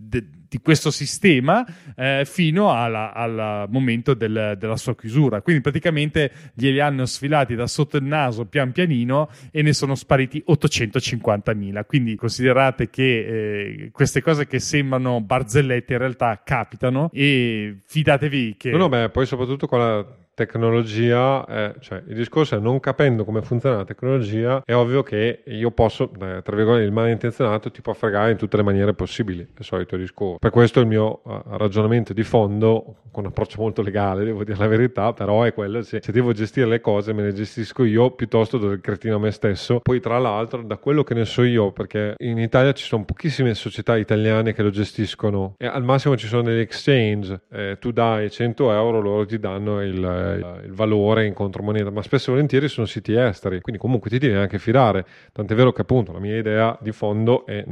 Di questo sistema eh, fino alla, al momento del, della sua chiusura. Quindi praticamente glieli hanno sfilati da sotto il naso pian pianino e ne sono spariti 850.000. Quindi considerate che eh, queste cose che sembrano barzellette in realtà capitano e fidatevi che... No, no, beh, poi soprattutto con la tecnologia, è, cioè il discorso è non capendo come funziona la tecnologia, è ovvio che io posso, eh, tra virgolette, il malintenzionato ti può fregare in tutte le maniere possibili, il solito discorso. Per questo il mio uh, ragionamento di fondo, con un approccio molto legale, devo dire la verità, però è quello, se, se, devo gestire le cose me le gestisco io piuttosto del cretino a me stesso. Poi tra l'altro, da quello che ne so io, perché in Italia ci sono pochissime società italiane che lo gestiscono e al massimo ci sono degli exchange, eh, tu dai 100 euro, loro ti danno il il valore in contromoneta, ma spesso e volentieri sono siti esteri, quindi comunque ti devi anche fidare. Tant'è vero che appunto la mia idea di fondo è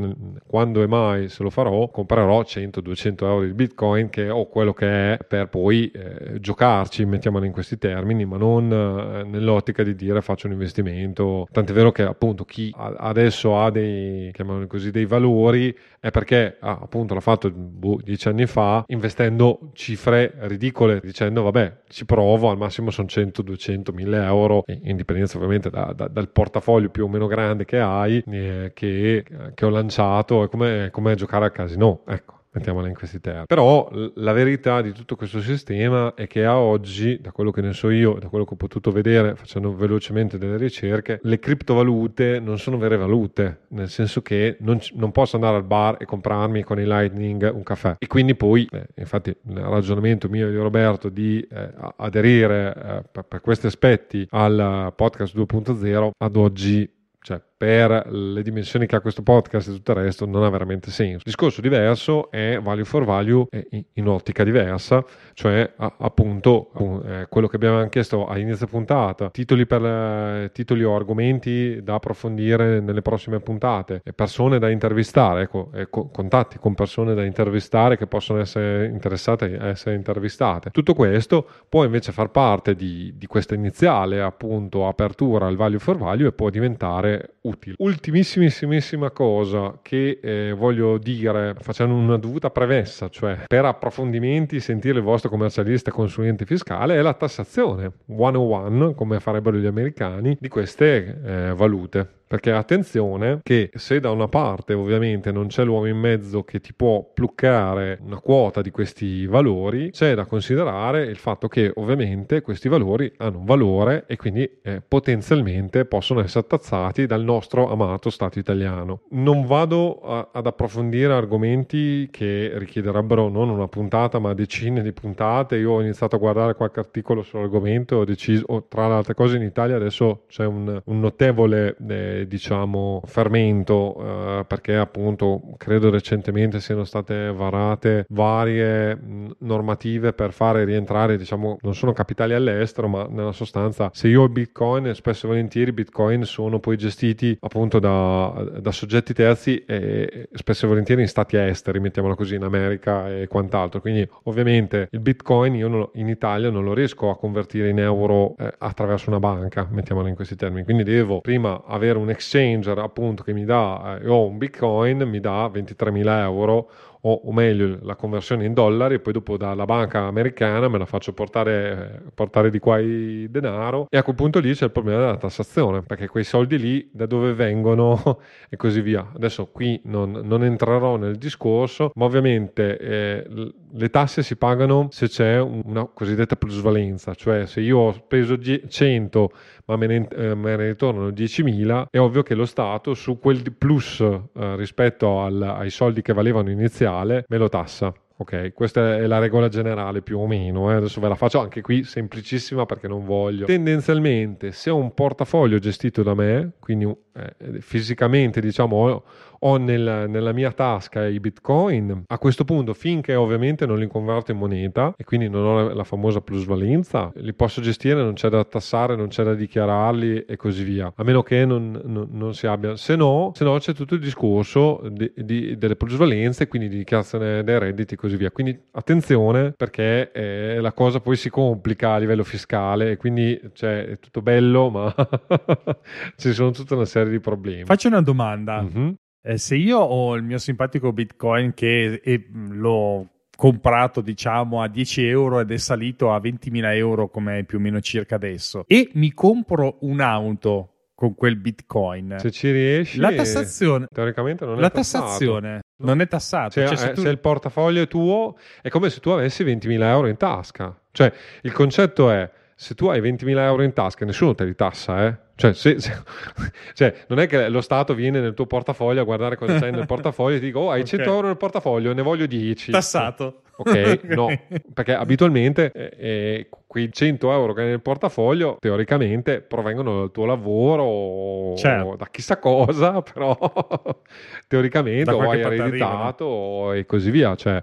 quando e mai se lo farò, comprerò 100-200 euro di bitcoin che ho quello che è per poi eh, giocarci, mettiamolo in questi termini, ma non eh, nell'ottica di dire faccio un investimento. Tant'è vero che appunto chi adesso ha dei, così, dei valori è perché ah, appunto l'ha fatto boh, dieci anni fa investendo cifre ridicole dicendo vabbè ci provo al massimo sono 100 200 1000 euro in dipendenza ovviamente da, da, dal portafoglio più o meno grande che hai eh, che, che, ho lanciato è come, come giocare al casino ecco mettiamola in questi termini. Però la verità di tutto questo sistema è che a oggi, da quello che ne so io, da quello che ho potuto vedere facendo velocemente delle ricerche, le criptovalute non sono vere valute, nel senso che non, non posso andare al bar e comprarmi con i Lightning un caffè. E quindi poi, eh, infatti, il ragionamento mio di Roberto di eh, aderire eh, per, per questi aspetti al podcast 2.0 ad oggi cioè, per le dimensioni che ha questo podcast e tutto il resto non ha veramente senso. Discorso diverso è value for value in ottica diversa, cioè appunto eh, quello che abbiamo chiesto a inizio puntata, titoli, per, eh, titoli o argomenti da approfondire nelle prossime puntate, persone da intervistare, ecco, contatti con persone da intervistare che possono essere interessate a essere intervistate. Tutto questo può invece far parte di, di questa iniziale appunto apertura al value for value e può diventare utile. Ultimissimissima cosa che eh, voglio dire facendo una dovuta premessa, cioè per approfondimenti sentire il vostro commercialista consulente fiscale è la tassazione 101 come farebbero gli americani di queste eh, valute. Perché attenzione che se da una parte ovviamente non c'è l'uomo in mezzo che ti può pluccare una quota di questi valori, c'è da considerare il fatto che ovviamente questi valori hanno un valore e quindi eh, potenzialmente possono essere tazzati dal nostro amato Stato italiano. Non vado a, ad approfondire argomenti che richiederebbero non una puntata ma decine di puntate. Io ho iniziato a guardare qualche articolo sull'argomento, ho deciso, tra le altre cose in Italia adesso c'è un, un notevole... Eh, diciamo fermento eh, perché appunto credo recentemente siano state varate varie normative per fare rientrare diciamo non sono capitali all'estero ma nella sostanza se io ho bitcoin spesso e volentieri bitcoin sono poi gestiti appunto da, da soggetti terzi e spesso e volentieri in stati esteri mettiamola così in America e quant'altro. Quindi ovviamente il bitcoin io non, in Italia non lo riesco a convertire in euro eh, attraverso una banca mettiamolo in questi termini. Quindi devo prima avere un exchanger appunto che mi dà, eh, ho un bitcoin, mi dà 23.000 euro o, o, meglio la conversione in dollari e poi dopo dalla banca americana me la faccio portare, portare di qua il denaro e a quel punto lì c'è il problema della tassazione perché quei soldi lì da dove vengono e così via. Adesso qui non, non entrerò nel discorso ma ovviamente eh, le tasse si pagano se c'è una cosiddetta plusvalenza, cioè se io ho speso 100 ma me ne, eh, me ne ritornano 10.000, è ovvio che lo Stato su quel plus eh, rispetto al, ai soldi che valevano iniziale me lo tassa. Ok, questa è la regola generale più o meno. Eh? Adesso ve la faccio anche qui semplicissima perché non voglio. Tendenzialmente, se ho un portafoglio gestito da me, quindi eh, fisicamente diciamo ho nel, nella mia tasca i bitcoin, a questo punto finché ovviamente non li converto in moneta e quindi non ho la, la famosa plusvalenza, li posso gestire, non c'è da tassare, non c'è da dichiararli e così via, a meno che non, non, non si abbia, se no, se no c'è tutto il discorso di, di, delle plusvalenze, quindi di dichiarazione dei redditi e così via. Quindi attenzione perché eh, la cosa poi si complica a livello fiscale e quindi cioè, è tutto bello, ma ci sono tutta una serie di problemi. Faccio una domanda. Mm-hmm. Eh, se io ho il mio simpatico Bitcoin che è, l'ho comprato diciamo a 10 euro ed è salito a 20.000 euro come più o meno circa adesso e mi compro un'auto con quel bitcoin se ci riesci la tassazione teoricamente non è la tassato. tassazione non è tassato cioè, cioè, se, tu... se, il portafoglio è tuo è come se tu avessi 20.000 euro in tasca. Cioè il concetto è se tu hai 20.000 euro in tasca nessuno te li tassa eh cioè, se, se, cioè, non è che lo Stato viene nel tuo portafoglio a guardare cosa c'hai nel portafoglio e ti dico, oh, hai okay. 100 euro nel portafoglio, ne voglio 10. Tassato. Ok, no, perché abitualmente eh, eh, quei 100 euro che hai nel portafoglio teoricamente provengono dal tuo lavoro o certo. da chissà cosa, però teoricamente o hai ereditato e così via. Cioè,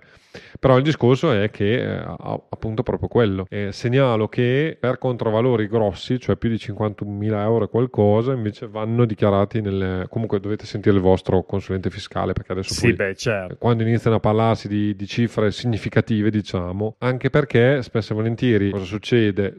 però il discorso è che eh, appunto proprio quello. Eh, segnalo che per controvalori grossi, cioè più di 51.000 euro e qualcosa, invece vanno dichiarati nelle... Comunque dovete sentire il vostro consulente fiscale perché adesso sì, poi, beh, certo. quando iniziano a parlarsi di, di, cifre significative, diciamo, anche perché spesso e volentieri cosa succede?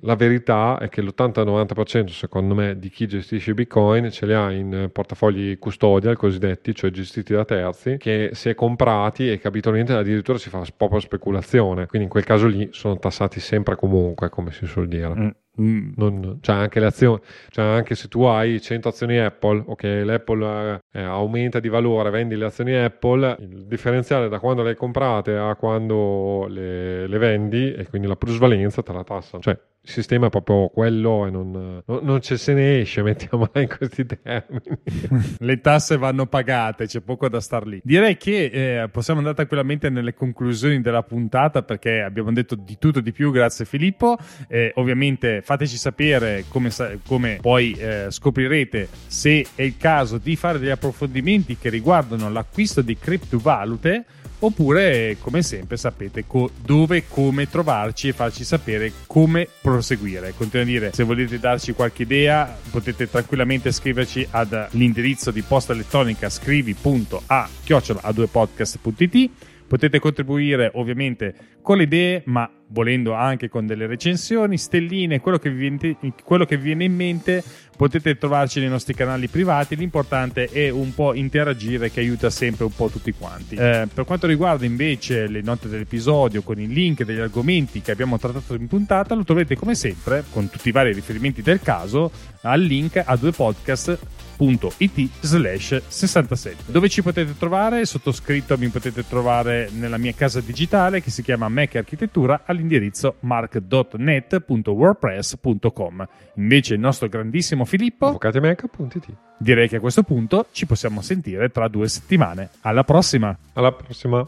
La verità è che l'80-90% secondo me di chi gestisce Bitcoin ce li ha in portafogli custodial cosiddetti, cioè gestiti da terzi, che si è comprati e che abitualmente addirittura si fa proprio speculazione, quindi in quel caso lì sono tassati sempre comunque, come si suol dire. Mm. Mm. Non, cioè anche le azioni, cioè anche se tu hai 100 azioni Apple, ok, l'Apple eh, aumenta di valore, vendi le azioni Apple, il differenziale da quando le hai comprate a quando le, le vendi e quindi la plusvalenza te la tassa. Cioè il sistema è proprio quello e non, non, ce se ne esce, mettiamola in questi termini. Le tasse vanno pagate, c'è poco da star lì. Direi che eh, possiamo andare tranquillamente nelle conclusioni della puntata perché abbiamo detto di tutto di più, grazie Filippo. Eh, ovviamente fateci sapere come, come poi eh, scoprirete se è il caso di fare degli approfondimenti che riguardano l'acquisto di criptovalute oppure come sempre sapete co- dove e come trovarci e farci sapere come proseguire. Continuo a dire, se volete darci qualche idea potete tranquillamente scriverci all'indirizzo di posta elettronica scrivi.a chiocciola2podcast.it Potete contribuire ovviamente con le idee, ma volendo anche con delle recensioni, stelline, quello che vi viene, quello che vi viene in mente. Potete trovarci nei nostri canali privati. L'importante è un po' interagire, che aiuta sempre un po' tutti quanti. Eh, per quanto riguarda invece le note dell'episodio con i link degli argomenti che abbiamo trattato in puntata, lo troverete come sempre, con tutti i vari riferimenti del caso, al link a due podcast www.it slash 67 dove ci potete trovare? Sottoscritto mi potete trovare nella mia casa digitale che si chiama Mac Architettura all'indirizzo mark.net.wordpress.com invece il nostro grandissimo Filippo avvocatimac.it direi che a questo punto ci possiamo sentire tra due settimane. Alla prossima! Alla prossima